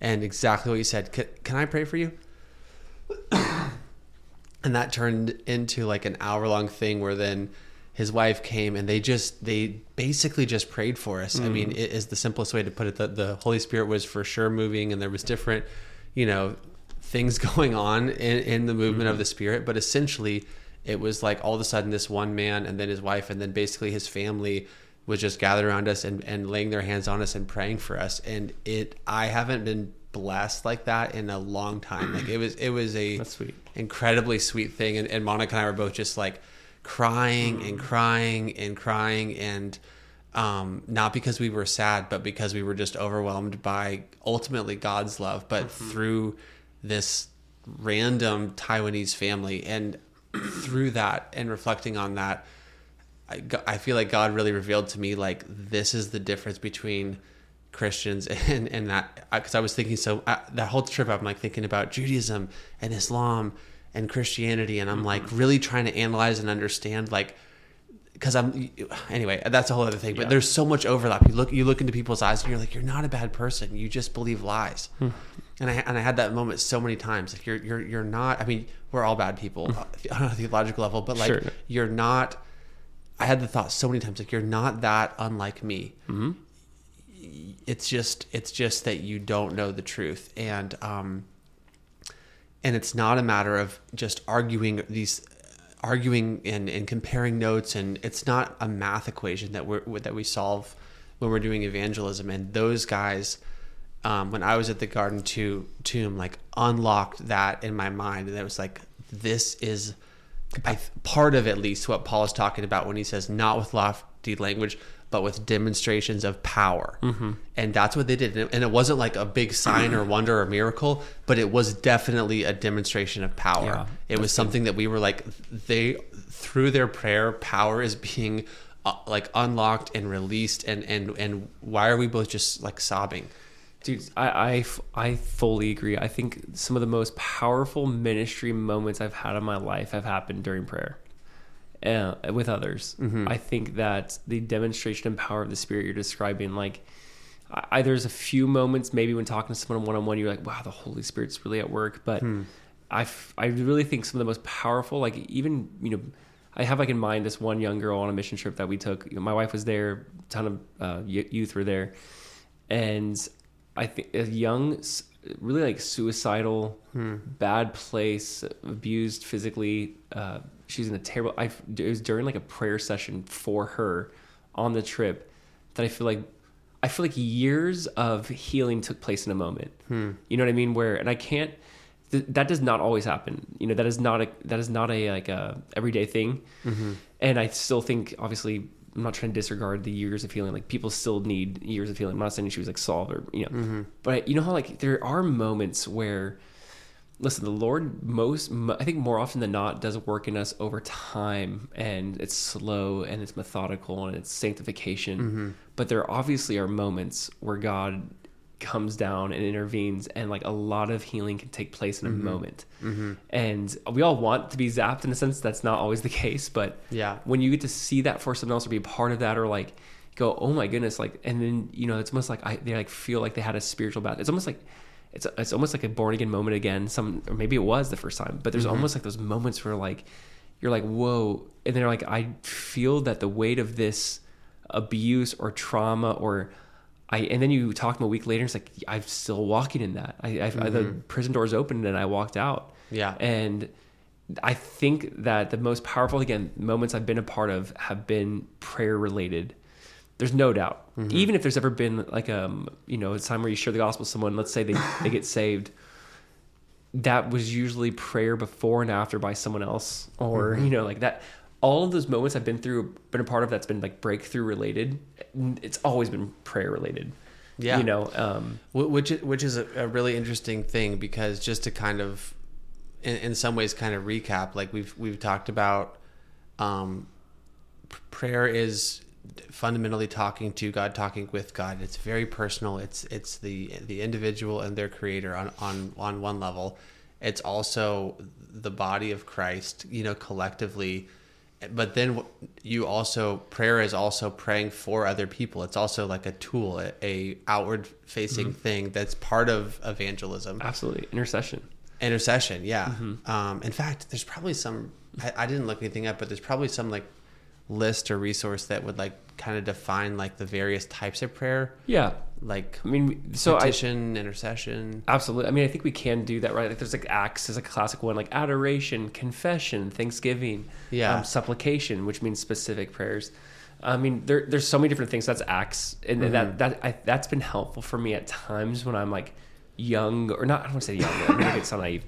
and exactly what you said. Can, can I pray for you? And that turned into like an hour long thing where then his wife came and they just they basically just prayed for us. I mean mm-hmm. it is the simplest way to put it. That the holy spirit was for sure moving and there was different you know things going on in, in the movement mm-hmm. of the spirit. But essentially it was like all of a sudden this one man and then his wife and then basically his family was just gathered around us and, and laying their hands on us and praying for us. And it i haven't been blessed like that in a long time. Like it was it was a sweet. incredibly sweet thing. And, and monica and i were both just like crying and crying and crying. And um, not because we were sad but because we were just overwhelmed by ultimately god's love but through this random taiwanese family. And through that and reflecting on that I, I feel like god really revealed to me like this is the difference between Christians and and that because I was thinking so uh, that whole trip I'm like thinking about Judaism and Islam and Christianity and I'm like really trying to analyze and understand like because I'm anyway that's a whole other thing but Yeah. there's so much overlap. You look you look into people's eyes and you're like you're not a bad person. You just believe lies. And I and I had that moment so many times. Like you're you're you're not I mean we're all bad people uh, on a theological level but like Sure. you're not I had the thought so many times like you're not that unlike me. It's just it's just that you don't know the truth. And um and it's not a matter of just arguing these arguing and, and comparing notes and it's not a math equation that we're that we solve when we're doing evangelism. And those guys um, when I was at the Garden to, Tomb like unlocked that in my mind and it was like this is I, part of at least what Paul is talking about when he says not with lofty language but with demonstrations of power. Mm-hmm. and that's what they did. And it wasn't like a big sign or wonder or miracle but it was definitely a demonstration of power. Yeah, it was something that we were like they through their prayer power is being uh, like unlocked and released. And and and why are we both just like sobbing? Dude, I I fully agree. I think some of the most powerful ministry moments I've had in my life have happened during prayer uh, with others. I think that the demonstration and power of the Spirit you're describing, like, I, there's a few moments maybe when talking to someone one on one, you're like, wow, the Holy Spirit's really at work. But I, f- I really think some of the most powerful, like, even, you know, I have like in mind this one young girl on a mission trip that we took. You know, my wife was there, a ton of uh, youth were there, and I think a young, really like suicidal, bad place, abused physically. Uh, she's in a terrible. I it was during like a prayer session for her on the trip that I feel like I feel like years of healing took place in a moment. Hmm. You know what I mean? Where and I can't. Th- that does not always happen. You know that is not a that is not a like a everyday thing. Mm-hmm. And I still think obviously I'm not trying to disregard the years of healing. Like people still need years of healing. I'm not saying she was like solved or you know, mm-hmm. but you know how like there are moments where, listen, the Lord most I think more often than not does work in us over time, and it's slow and it's methodical and it's sanctification. Mm-hmm. But there obviously are moments where God comes down and intervenes and like a lot of healing can take place in a mm-hmm. moment. Mm-hmm. And we all want to be zapped in a sense. That's not always the case but Yeah. when you get to see that for someone else or be a part of that or like go oh my goodness like and then you know it's almost like I, they like feel like they had a spiritual bath it's almost like it's it's almost like a born again moment again some or maybe it was the first time but there's mm-hmm. almost like those moments where like you're like whoa and they're like i feel that the weight of this abuse or trauma or I and then you talk to him a week later. It's like I'm still walking in that. I, I the mm-hmm. prison doors opened and I walked out. Yeah. and I think that the most powerful again moments I've been a part of have been prayer related. There's no doubt. Even if there's ever been like um you know a time where you share the gospel with someone, let's say they they get saved, that was usually prayer before and after by someone else, or you know like that. All of those moments I've been through, been a part of, that's been like breakthrough related. It's always been prayer related. Yeah. you know. Um, which which is a, a really interesting thing because just to kind of in, in some ways kind of recap like we've we've talked about um prayer is fundamentally talking to God talking with God. It's very personal. It's it's the the individual and their creator on on on one level. It's also the body of Christ you know collectively. But then you also prayer is also praying for other people. It's also like a tool a, a outward facing thing that's part of evangelism. Absolutely. Intercession. intercession yeah. Um, in fact there's probably some I, I didn't look anything up but there's probably some like list or resource that would like kind of define like the various types of prayer Yeah, like I mean, so I petition intercession Absolutely. I mean, I think we can do that, right? Like, there's like acts is a classic one, like adoration, confession, thanksgiving, Yeah. um, supplication, which means specific prayers. I mean, there, there's so many different things. That's acts, and that that I, that's been helpful for me at times when I'm like young or not. I don't want to say young. I'm gonna get so naive.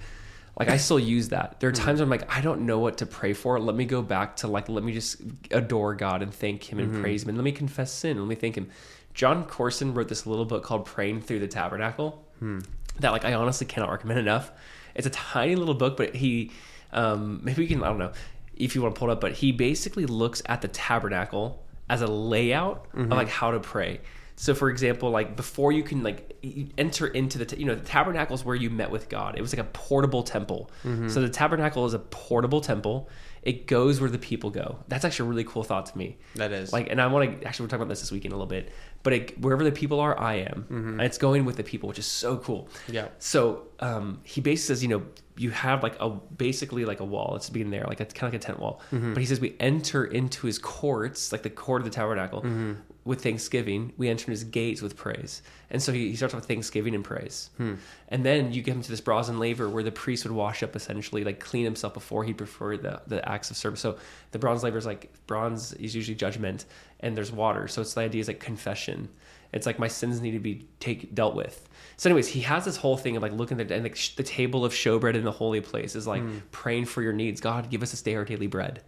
Like I still use that. There are mm-hmm. times I'm like, I don't know what to pray for. Let me go back to like, let me just adore God and thank Him and mm-hmm. praise Him, and let me confess sin. Let me thank Him. Jon Courson wrote this little book called "Praying Through the Tabernacle." Hmm. That like I honestly cannot recommend enough. It's a tiny little book, but he um, maybe we can I don't know if you want to pull it up, but he basically looks at the tabernacle as a layout of mm-hmm. like how to pray. So, for example, like before you can like enter into the, ta- you know, the tabernacle is where you met with God. It was like a portable temple. Mm-hmm. So the tabernacle is a portable temple. It goes where the people go. That's actually a really cool thought to me. That is. like, and I want to actually we're talking about this this weekend a little bit. But it, wherever the people are, I am, mm-hmm. and it's going with the people, which is so cool. Yeah. So um, he basically says, you know, you have like a basically like a wall. It's being there, like it's kind of like a tent wall. Mm-hmm. But he says we enter into his courts, like the court of the tabernacle, with thanksgiving. We enter his gates with praise. And so he, he starts with thanksgiving and praise. Hmm. And then you get him to this brazen laver where the priest would wash up essentially, like clean himself before he performed the, the acts of service. So the bronze laver is like bronze is usually judgment, and there's water. So it's the idea is like confession. It's like my sins need to be take dealt with. So, anyways, he has this whole thing of like looking at the, and like sh- the table of showbread in the holy place is like hmm. praying for your needs. God, give us this day our daily bread,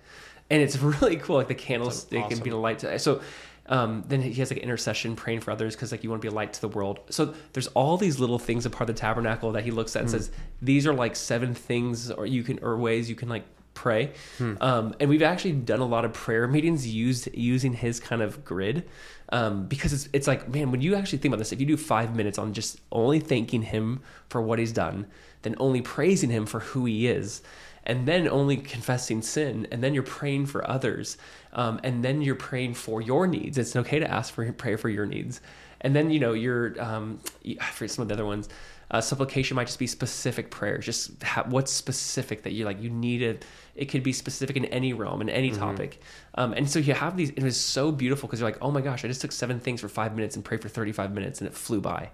and it's really cool. Like the candlestick and awesome. being a light to. So, um, then he has like intercession, praying for others because like you want to be a light to the world. So there's all these little things a part of the tabernacle that he looks at and says these are like seven things or you can or ways you can like pray. Um, and we've actually done a lot of prayer meetings used using his kind of grid um, because it's it's like man, when you actually think about this, if you do five minutes on just only thanking him for what he's done, then only praising him for who he is, and then only confessing sin, and then you're praying for others, um, and then you're praying for your needs. It's okay to ask for pray for your needs, and then you know you're um, I forget some of the other ones. Uh, supplication might just be specific prayers. Just ha- what's specific that you like. You need it. It could be specific in any realm, in any topic. Um, and so you have these. It was so beautiful because you're like, oh my gosh, I just took seven things for five minutes and prayed for 35 minutes, and it flew by.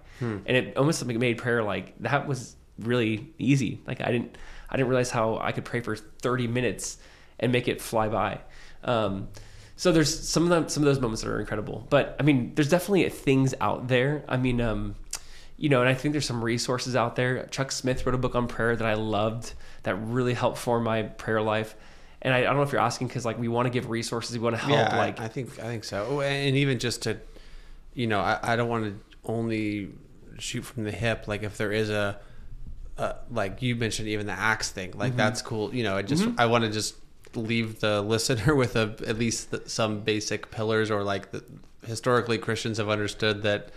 And it almost like made prayer like that was really easy. Like I didn't, I didn't realize how I could pray for 30 minutes and make it fly by. Um, so there's some of them, some of those moments that are incredible. But I mean, there's definitely things out there. I mean, um, you know, and I think there's some resources out there. Chuck Smith wrote a book on prayer that I loved that really helped form my prayer life. And I, I don't know if you're asking because like we want to give resources, we want to help. yeah, I- like I, think I think so. Oh, And even just to, you know, I, I don't want to only shoot from the hip. Like if there is a, uh, like you mentioned, even the acts thing, Mm-hmm. like that's cool. You know, I just I want to just leave the listener with a at least th- some basic pillars or like the, historically Christians have understood that,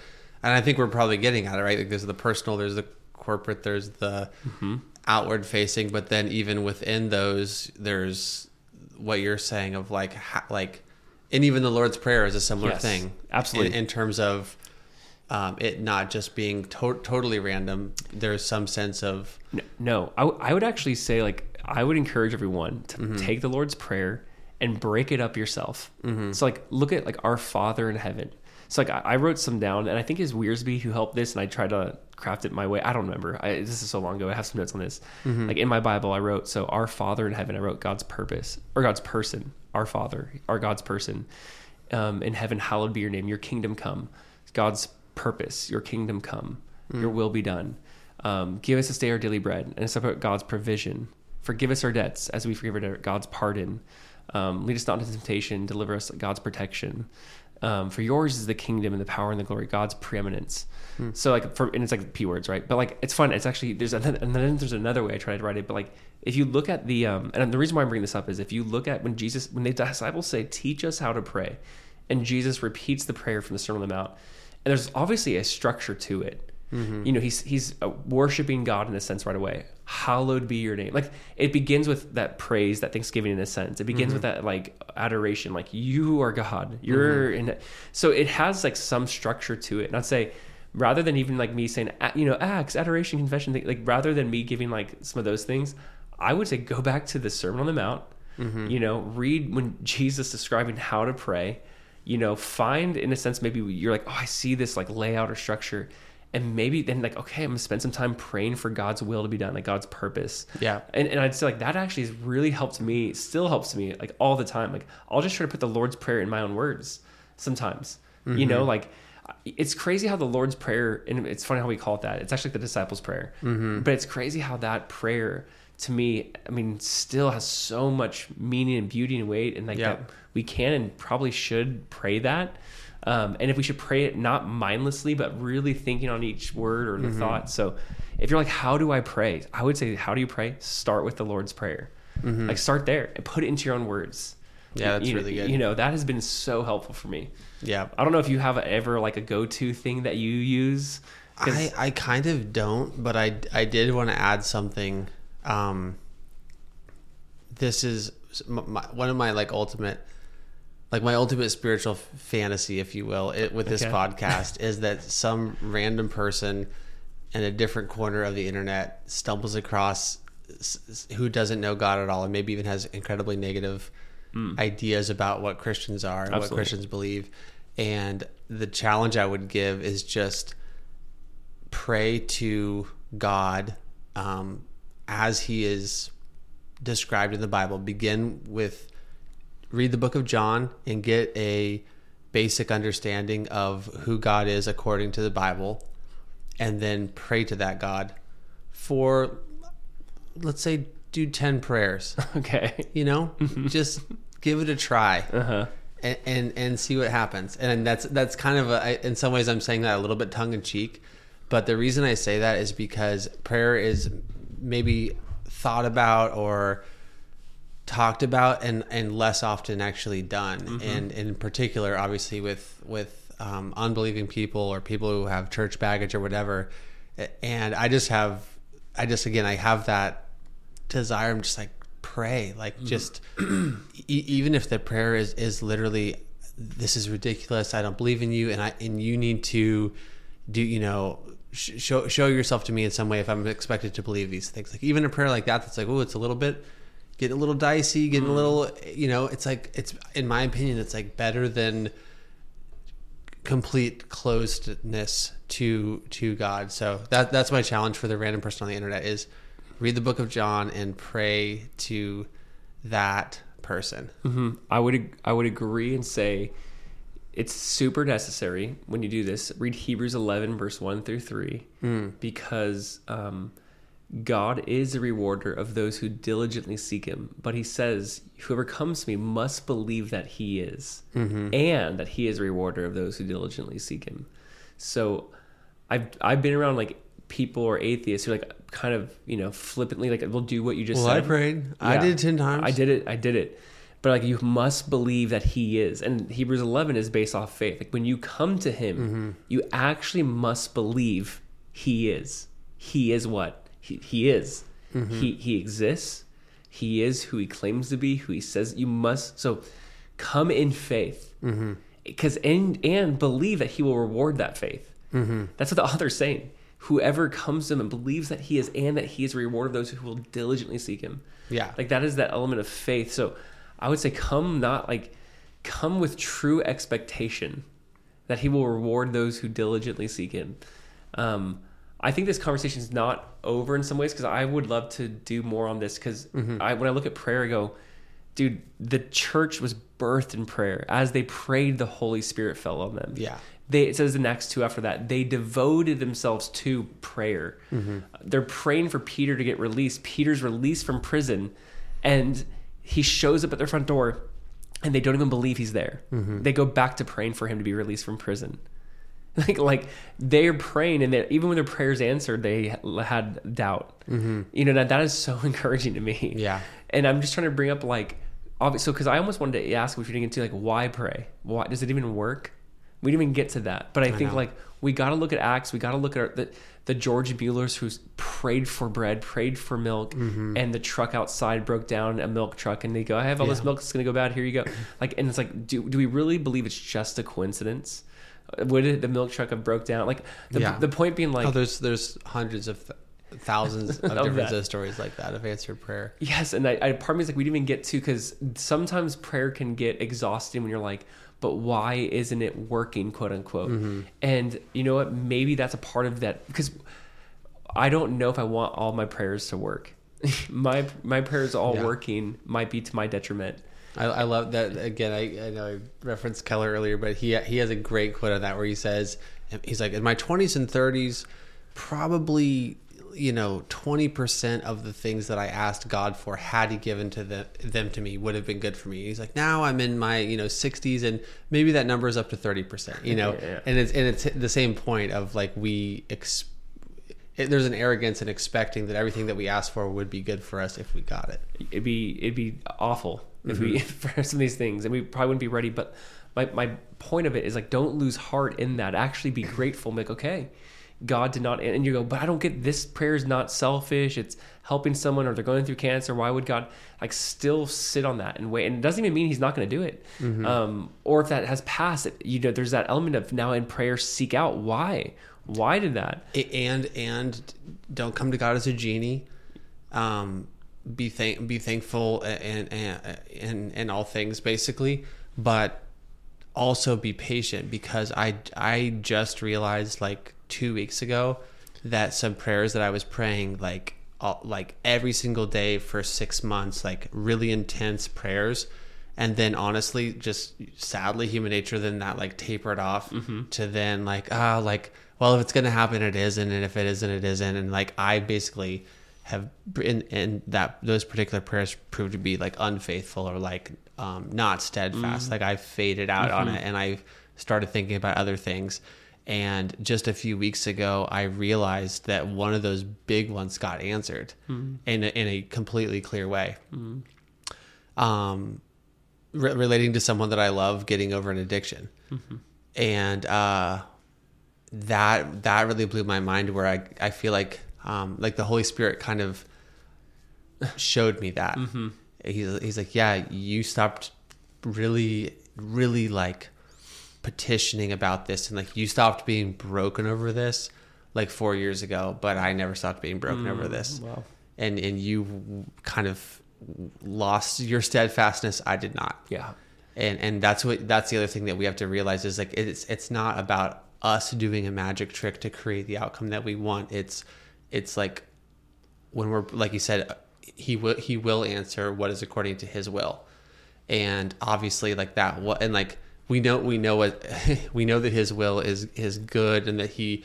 and I think we're probably getting at it right. Like there's the personal, there's the corporate, there's the Mm-hmm. outward facing, but then even within those, there's what you're saying of like ha- like and even the lord's prayer is a similar Yes, thing absolutely. in, in terms of um, it not just being to- totally random there's some sense of N- No, I, w- I would actually say like I would encourage everyone to Mm-hmm. take the Lord's prayer and break it up yourself. So like look at like our Father in heaven. So like I, I wrote some down, and I think it's Wiersbe who helped this, and I tried to craft it my way. I don't remember. I, this is so long ago. I have some notes on this. Like in my Bible, I wrote so our Father in heaven. I wrote God's purpose or God's person. Our Father, our God's person um, in heaven. Hallowed be your name. Your kingdom come. God's purpose. Your kingdom come. Your will be done. Um, give us this day our daily bread, and it's about God's provision. Forgive us our debts as we forgive our debtors. God's pardon. Um, lead us not into temptation. Deliver us God's protection. Um, for yours is the kingdom and the power and the glory. God's preeminence. So like for and it's like p words, right? But like it's fun. It's actually there's another, and then there's another way I tried to write it. But like if you look at the um, and the reason why I'm bringing this up is if you look at when Jesus when the disciples say teach us how to pray, and Jesus repeats the prayer from the Sermon on the Mount, there's obviously a structure to it. Mm-hmm. You know, he's he's uh, worshiping God in a sense right away. Hallowed be your name. Like it begins with that praise, that thanksgiving in a sense. It begins mm-hmm. with that like adoration, like you are God. You're mm-hmm. in. So it has like some structure to it. And I'd say rather than even like me saying you know acts, adoration, confession, like rather than me giving like some of those things, I would say go back to the Sermon on the Mount. You know, read when Jesus describing how to pray you know find in a sense maybe you're like oh i see this like layout or structure and maybe then like okay i'm gonna spend some time praying for god's will to be done like god's purpose. Yeah. and, and i'd say like that actually has really helped me still helps me like all the time. Like i'll just try to put the lord's prayer in my own words sometimes you know mm-hmm. like it's crazy how the lord's prayer and it's funny how we call it that it's actually the disciples prayer. Mm-hmm. But it's crazy how that prayer to me i mean still has so much meaning and beauty and weight and like Yeah. that we can and probably should pray that. Um, and if we should pray it not mindlessly, but really thinking on each word or the Mm-hmm. thought. So if you're like, how do I pray? I would say, how do you pray? Start with the Lord's Prayer. Like start there and put it into your own words. Mm-hmm. Yeah, that's You- really good. You know, that has been so helpful for me. Yeah. I don't know if you have ever like a go-to thing that you use. I, I kind of don't, but I, I did want to add something. Um, this is my, one of my like ultimate, like my ultimate spiritual fantasy, if you will, it, with this Okay. podcast is that some random person in a different corner of the internet stumbles across who doesn't know God at all and maybe even has incredibly negative ideas about what Christians are and what Hmm. Christians believe. And the challenge I would give is just pray to God um, as He is described in the Bible. Begin with read the book of John and get a basic understanding of who God is according to the Bible, and then pray to that God for, let's say, do 10 prayers. okay. You know, just give it a try Uh-huh. and, and and see what happens. And that's that's kind of a, in some ways I'm saying that a little bit tongue in cheek, but the reason I say that is because prayer is maybe thought about or talked about and and less often actually done. And in particular, obviously with with um, unbelieving people or people who have church baggage or whatever. And I just have, I just again I have that desire. I'm just like pray, like just e- even if the prayer is is literally this is ridiculous. I don't believe in you, and I and you need to do you know show show yourself to me in some way if I'm expected to believe these things. Like even a prayer like that, that's like oh, it's a little bit getting a little dicey, getting a little you know. It's like it's in my opinion, it's like better than complete closedness to to God. So that that's my challenge for the random person on the internet is read the book of John and pray to that person. hmm I would I would agree and say it's super necessary when you do this. Read Hebrews 11 verse 1 through 3 because um, God is a rewarder of those who diligently seek him. But he says, whoever comes to me must believe that he is and that he is a rewarder of those who diligently seek him. So I've I've been around like people or atheists who are like kind of, you know, flippantly like will do what you just Well, I said. prayed. I Yeah. did it ten times. I did it. I did it. But like you must believe that he is. And Hebrews 11 is based off faith. Like when you come to him, Mm-hmm. you actually must believe he is. He is what? He, he is. Mm-hmm. He he exists. He is who he claims to be, who he says you must. So come in faith. Mm-hmm. Because and and believe that he will reward that faith. Mm-hmm. That's what the author's saying. Whoever comes to him and believes that he is and that he is a reward of those who will diligently seek him. Yeah. Like that is that element of faith. So I would say come not like come with true expectation that He will reward those who diligently seek Him. Um, I think this conversation is not over in some ways because I would love to do more on this because I when I look at prayer, I go, dude, the church was birthed in prayer. As they prayed, the Holy Spirit fell on them. Yeah. They, it says the next 2 after that, they devoted themselves to prayer. They're praying for Peter to get released. Peter's released from prison, and he shows up at their front door, and they don't even believe he's there. Mm-hmm. They go back to praying for him to be released from prison. Like, like they're praying, and that even when their prayers answered, they had doubt. Mm-hmm. You know, that, that is so encouraging to me. Yeah. And I'm just trying to bring up like, obviously, because I almost wanted to ask, which we didn't get to, like, why pray? Why does it even work? We didn't even get to that, but I, think know. like we got to look at Acts. We got to look at our, the the George Muellers who prayed for bread, prayed for milk, mm-hmm. and the truck outside broke down, a milk truck, and they go, "I have all this milk. It's gonna go bad. Here you go." Like, and it's like, do do we really believe it's just a coincidence? Would it, the milk truck have broke down? Like the Yeah. the point being like, oh, there's there's hundreds of th- thousands of Of different stories like that of answered prayer. Yes, and I, I part of me is like we didn't even get to because sometimes prayer can get exhausting when you're like, but why isn't it working, quote unquote? Mm-hmm. And you know what? Maybe that's a part of that because I don't know if I want all my prayers to work. my my prayers all Yeah. working might be to my detriment. I, I love that again. I, I know I referenced Keller earlier, but he he has a great quote on that where he says he's like in my twenties and thirties, probably you know twenty percent of the things that I asked God for had He given to the, them to me would have been good for me. He's like now I'm in my you know sixties and maybe that number is up to thirty percent. You know, Yeah, and it's and it's the same point of like we. Ex- it, there's an arrogance in expecting that everything that we ask for would be good for us if we got it. it'd be it'd be awful if we Mm-hmm. for some of these things and we probably wouldn't be ready but my my point of it is like don't lose heart in that actually be grateful like okay god did not and you go but i don't get this prayer is not selfish. It's helping someone or they're going through cancer. Why would god like still sit on that and wait? And it doesn't even mean he's not going to do it. Mm-hmm. um or if that has passed you know there's that element of now in prayer seek out why. Why did that? And and don't come to God as a genie. Um, be thank be thankful and and and, all things basically, but also be patient because I I just realized like two weeks ago that some prayers that I was praying like all, like every single day for six months like really intense prayers. And then honestly just sadly human nature then that like tapered off to then like ah like well if it's gonna happen it isn't. And if it isn't it isn't. And like I basically have in, in that those particular prayers proved to be like unfaithful or like um, not steadfast. Like I faded out on it and I started thinking about other things and just a few weeks ago I realized that one of those big ones got answered in a, in a completely clear way. Um, re- relating to someone that I love getting over an addiction, and uh, that that really blew my mind. Where I I feel like um, like the Holy Spirit kind of showed me that. He's he's like, yeah, you stopped really really like petitioning about this, and like you stopped being broken over this like four years ago, but I never stopped being broken over mm, this. wow. And and you kind of lost your steadfastness. I did not. Yeah. And and that's what that's the other thing that we have to realize is like it's it's not about us doing a magic trick to create the outcome that we want. It's it's like when we're like you said he will he will answer what is according to his will. And obviously like that what and like we know we know what we know that his will is is good and that he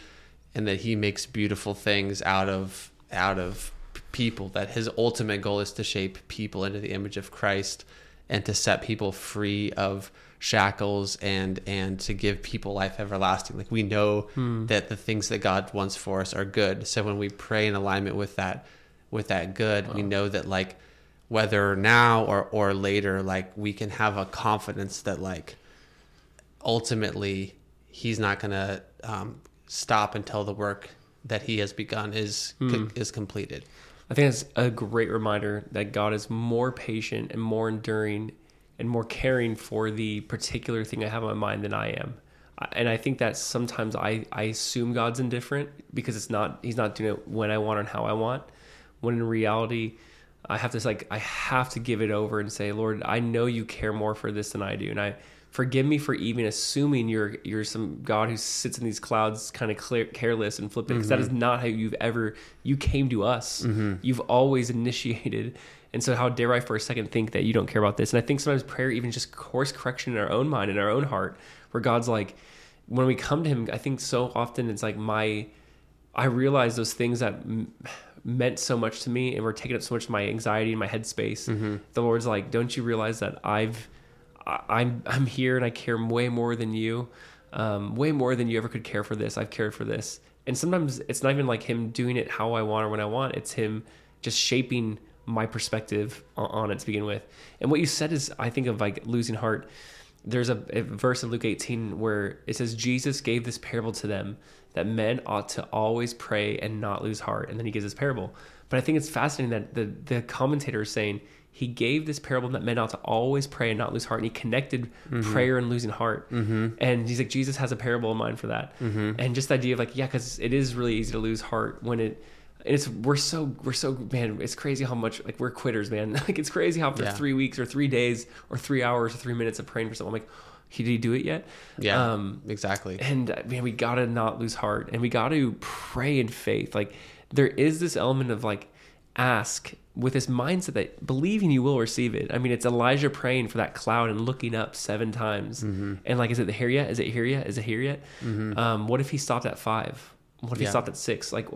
and that he makes beautiful things out of out of people that his ultimate goal is to shape people into the image of Christ and to set people free of shackles and and to give people life everlasting. Like we know hmm. that the things that God wants for us are good. So when we pray in alignment with that with that good we know that like whether now or or later like we can have a confidence that like ultimately he's not going to um, stop until the work that he has begun is is completed I think it's a great reminder that God is more patient and more enduring and more caring for the particular thing I have in my mind than I am. And I think that sometimes I, I assume God's indifferent because it's not he's not doing it when I want and how I want. When in reality, I have to like I have to give it over and say, Lord, I know you care more for this than I do, and I forgive me for even assuming you're you're some God who sits in these clouds, kind of clear, careless and flippant. Because Mm-hmm. is not how you've ever you came to us. You've always initiated. And so, how dare I for a second think that you don't care about this? And I think sometimes prayer, even just course correction in our own mind, in our own heart, where God's like, when we come to Him, I think so often it's like my I realized those things that m- meant so much to me and were taking up so much of my anxiety and my headspace. The Lord's like, "Don't you realize that I've, I- I'm, I'm here and I care way more than you, um, way more than you ever could care for this. I've cared for this." And sometimes it's not even like Him doing it how I want or when I want. It's Him just shaping my perspective on, on it to begin with. And what you said is, I think of like losing heart there's a, a verse in Luke 18 where it says Jesus gave this parable to them that men ought to always pray and not lose heart, and then he gives this parable. But I think it's fascinating that the the commentator is saying he gave this parable that men ought to always pray and not lose heart, and he connected prayer and losing heart. Mm-hmm. And he's like Jesus has a parable in mind for that, mm-hmm. and just the idea of like yeah, because it is really easy to lose heart when it. And it's we're so we're so man it's crazy how much like we're quitters man like it's crazy how after Yeah. three weeks or three days or three hours or three minutes of praying for someone I'm like he did he do it yet Yeah, um exactly. and uh, man we gotta not lose heart and we gotta pray in faith like there is this element of like ask with this mindset that believing you will receive it i mean it's elijah praying for that cloud and looking up seven times Mm-hmm. and like is it here yet is it here yet is it here yet um what if he stopped at five what if he stopped at six like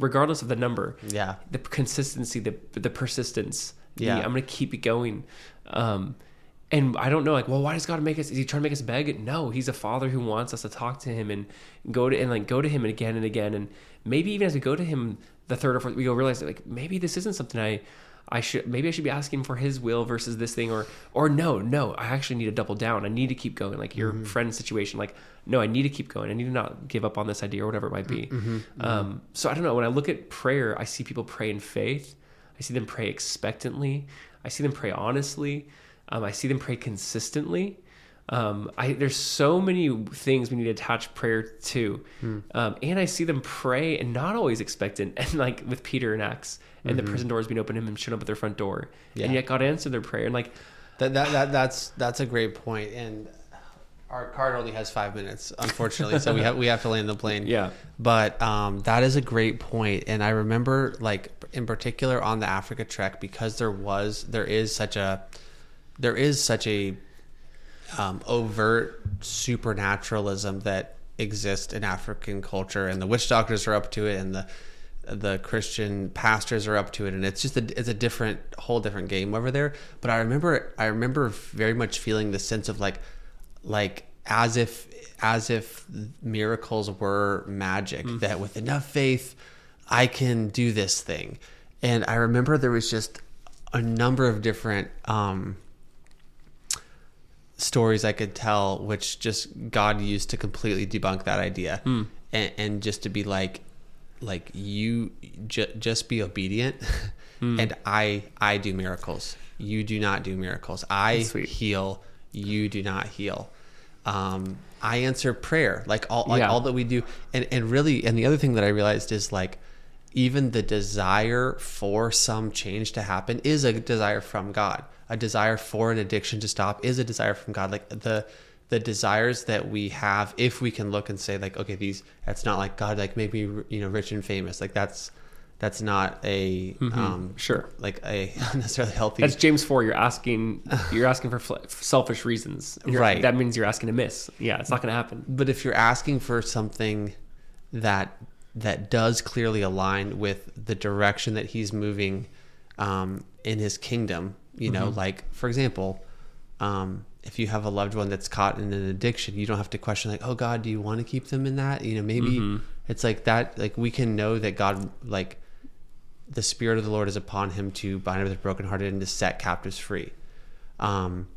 regardless of the number Yeah. the consistency, the the persistence. the, Yeah. I'm gonna keep it going. Um, and I don't know, like, well, why does God make us? Is He trying to make us beg? No, He's a Father who wants us to talk to Him and go to and like go to Him again and again, and maybe even as we go to Him the third or fourth, we go realize that like maybe this isn't something I. I should maybe I should be asking for his will versus this thing or or no no I actually need to double down I need to keep going like your friend situation like no I need to keep going I need to not give up on this idea or whatever it might be um, so I don't know when I look at prayer I see people pray in faith I see them pray expectantly. I see them pray honestly. Um, I see them pray consistently. Um, I, there's so many things we need to attach prayer to, um, and I see them pray and not always expectant. And like with Peter and Acts, and the prison doors being opened, and him showing up at their front door, Yeah. and yet God answered their prayer. And like, That, that, that that's that's a great point, and our card only has five minutes, unfortunately, so we have we have to land the plane. Yeah. but um, that is a great point, and I remember like in particular on the Africa trek because there was there is such a there is such a um, overt supernaturalism that exists in African culture, and the witch doctors are up to it, and the the Christian pastors are up to it, and it's just a it's a different whole different game over there. But I remember I remember very much feeling the sense of like like as if as if miracles were magic that with enough faith I can do this thing. And I remember there was just a number of different um stories I could tell, which just God used to completely debunk that idea, and, and just to be like, like you ju- just be obedient, and I I do miracles. You do not do miracles. I heal. You do not heal. Um, I answer prayer, like all like Yeah. all that we do, and and really, and the other thing that I realized is like even the desire for some change to happen is a desire from God. A desire for an addiction to stop is a desire from God. Like the the desires that we have, if we can look and say like, okay, these that's not like God like make me you know rich and famous. Like that's that's not a um Sure. like a necessarily healthy that's James four. You're asking, you're asking for fl- selfish reasons, You're- Right. That means you're asking to miss. Yeah, it's not going to happen. but if you're asking for something that that does clearly align with the direction that he's moving um, in his kingdom, you know, like for example, um, if you have a loved one that's caught in an addiction, you don't have to question like, oh God, do you want to keep them in that? You know, maybe it's like that. Like we can know that God, like the Spirit of the Lord is upon him to bind up the brokenhearted and to set captives free. Um,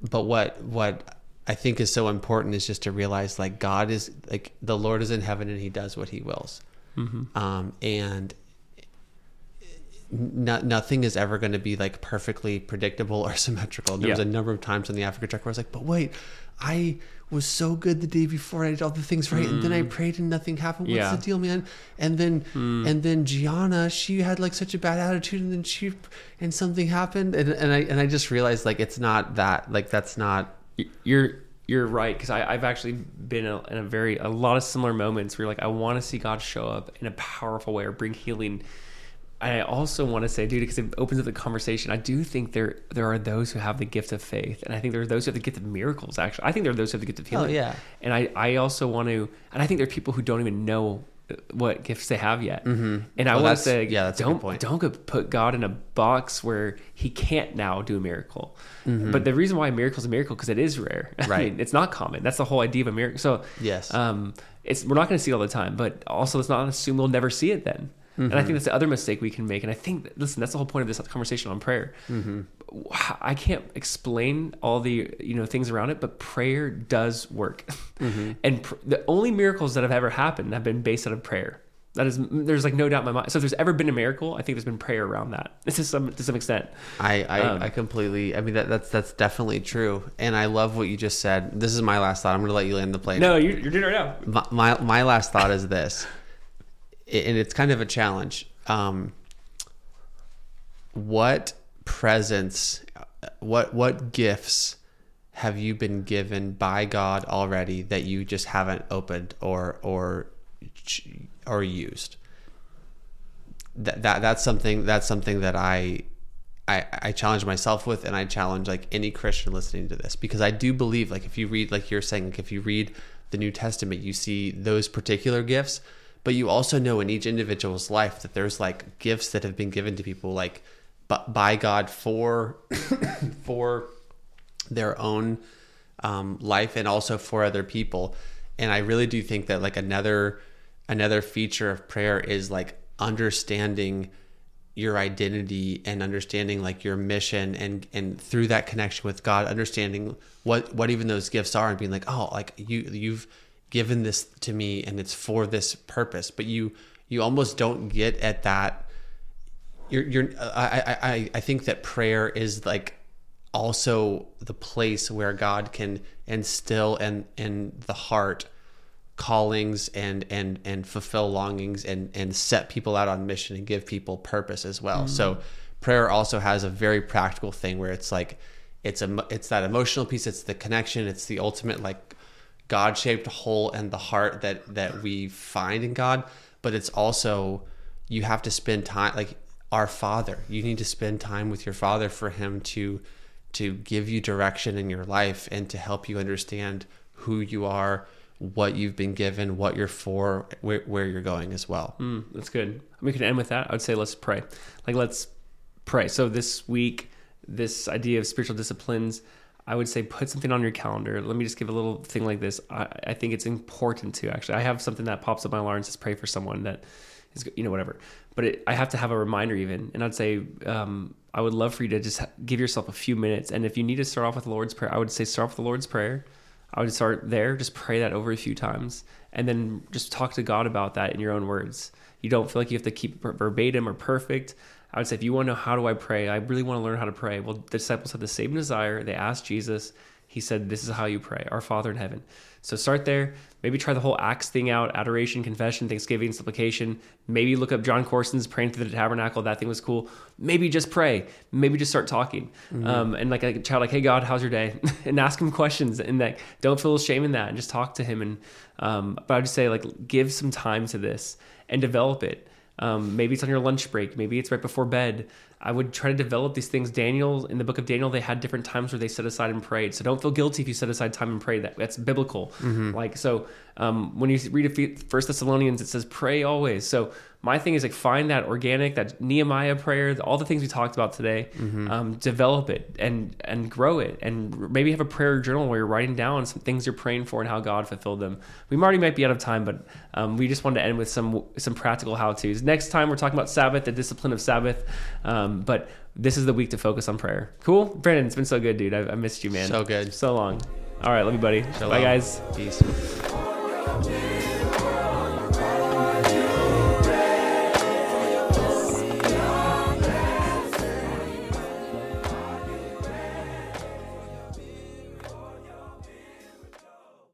but what what I think is so important is just to realize like God is like the Lord is in heaven and He does what He wills, mm-hmm. um, and no, nothing is ever going to be like perfectly predictable or symmetrical. There was a number of times on the Africa trek where I was like, but wait, I was so good the day before I did all the things right, and then I mm. prayed and nothing happened. What's Yeah. the deal, man? And then mm. and then Gianna, she had like such a bad attitude, and then she and something happened, and and I and I just realized like it's not that like that's not you're you're right because I've actually been a, in a very a lot of similar moments where like I want to see God show up in a powerful way or bring healing. And I also want to say, dude, because it opens up the conversation. I do think there there are those who have the gift of faith, and I think there are those who have the gift of miracles. Actually, I think there are those who have the gift of oh, healing. Oh, yeah. And I I also want to, and I think there are people who don't even know what gifts they have yet. Mm-hmm. And I Well, want to say, yeah, that's don't point. don't put God in a box where He can't now do a miracle. Mm-hmm. But the reason why a miracle is a miracle because it is rare. I Right. mean, it's not common. That's the whole idea of a miracle. So Yes. um, it's we're not going to see it all the time, but also let's not assume we'll never see it then. And I think mm-hmm. that's the other mistake we can make. And I think, that, listen, that's the whole point of this conversation on prayer. Mm-hmm. I can't explain all the you know things around it, but prayer does work. Mm-hmm. And pr- the only miracles that have ever happened have been based out of prayer. That is, there's like no doubt in my mind. So if there's ever been a miracle, I think there's been prayer around that. To some to some extent. I I, Um, I completely. I mean that that's that's definitely true, and I love what you just said. This is my last thought. I'm going to let you land the plane. No, you're, you're doing it right now. my, my my last thought is this, and it's kind of a challenge. Um, what presents, what what gifts have you been given by God already that you just haven't opened or or or used? That, that that's something that's something that I I, I challenge myself with and I challenge like any Christian listening to this because I do believe like if you read like you're saying like if you read the New Testament you see those particular gifts but you also know in each individual's life that there's like gifts that have been given to people like by God for for their own um, life and also for other people. And I really do think that like another another feature of prayer is like understanding your identity and understanding like your mission and and through that connection with God understanding what what even those gifts are and being like oh like you you've given this to me and it's for this purpose but you you almost don't get at that you're you're I I I think that prayer is like also the place where God can instill and in the heart callings and and and fulfill longings and and set people out on mission and give people purpose as well. Mm-hmm. So prayer also has a very practical thing where it's like it's a it's that emotional piece, it's the connection, it's the ultimate like God-shaped hole and the heart that that we find in God, but it's also you have to spend time like our father. You need to spend time with your father for him to to give you direction in your life and to help you understand who you are, what you've been given, what you're for, where, where you're going as well. Mm, that's good. We can end with that. I would say let's pray. Like let's pray. So this week, this idea of spiritual disciplines, I would say put something on your calendar. Let me just give a little thing like this. I, I think it's important to actually. I have something that pops up my alarm says pray for someone that is you know whatever. But it, I have to have a reminder even, and I'd say um, I would love for you to just give yourself a few minutes. And if you need to start off with the Lord's prayer, I would say start off with the Lord's prayer. I would start there, just pray that over a few times, and then just talk to God about that in your own words. You don't feel like you have to keep verbatim or perfect. I would say if you want to know how do I pray, I really want to learn how to pray. Well, the disciples had the same desire. They asked Jesus. He said, "This is how you pray, Our Father in heaven." So start there. Maybe try the whole Acts thing out: adoration, confession, thanksgiving, supplication. Maybe look up Jon Courson's praying through the tabernacle. That thing was cool. Maybe just pray. Maybe just start talking. Um, and like a child, like, "Hey God, how's your day?" and ask him questions. And like, don't feel shame in that. And just talk to him. And um, but I'd just say like, give some time to this and develop it. Um, maybe it's on your lunch break. Maybe it's right before bed. I would try to develop these things. Daniel, in the book of Daniel, they had different times where they set aside and prayed. So don't feel guilty if you set aside time and pray. That that's biblical. Like so, um, when you read First Thessalonians, it says pray always. So my thing is like find that organic, that Nehemiah prayer, all the things we talked about today. Um, develop it and and grow it, and maybe have a prayer journal where you're writing down some things you're praying for and how God fulfilled them. We already might be out of time, but um, we just wanted to end with some some practical how tos. Next time we're talking about Sabbath, the discipline of Sabbath. Um, Um, but this is the week to focus on prayer. Cool, Brandon. It's been so good, dude. I, I missed you, man. So good. so long. All right, love you, buddy. Shalom. Bye, guys. Peace.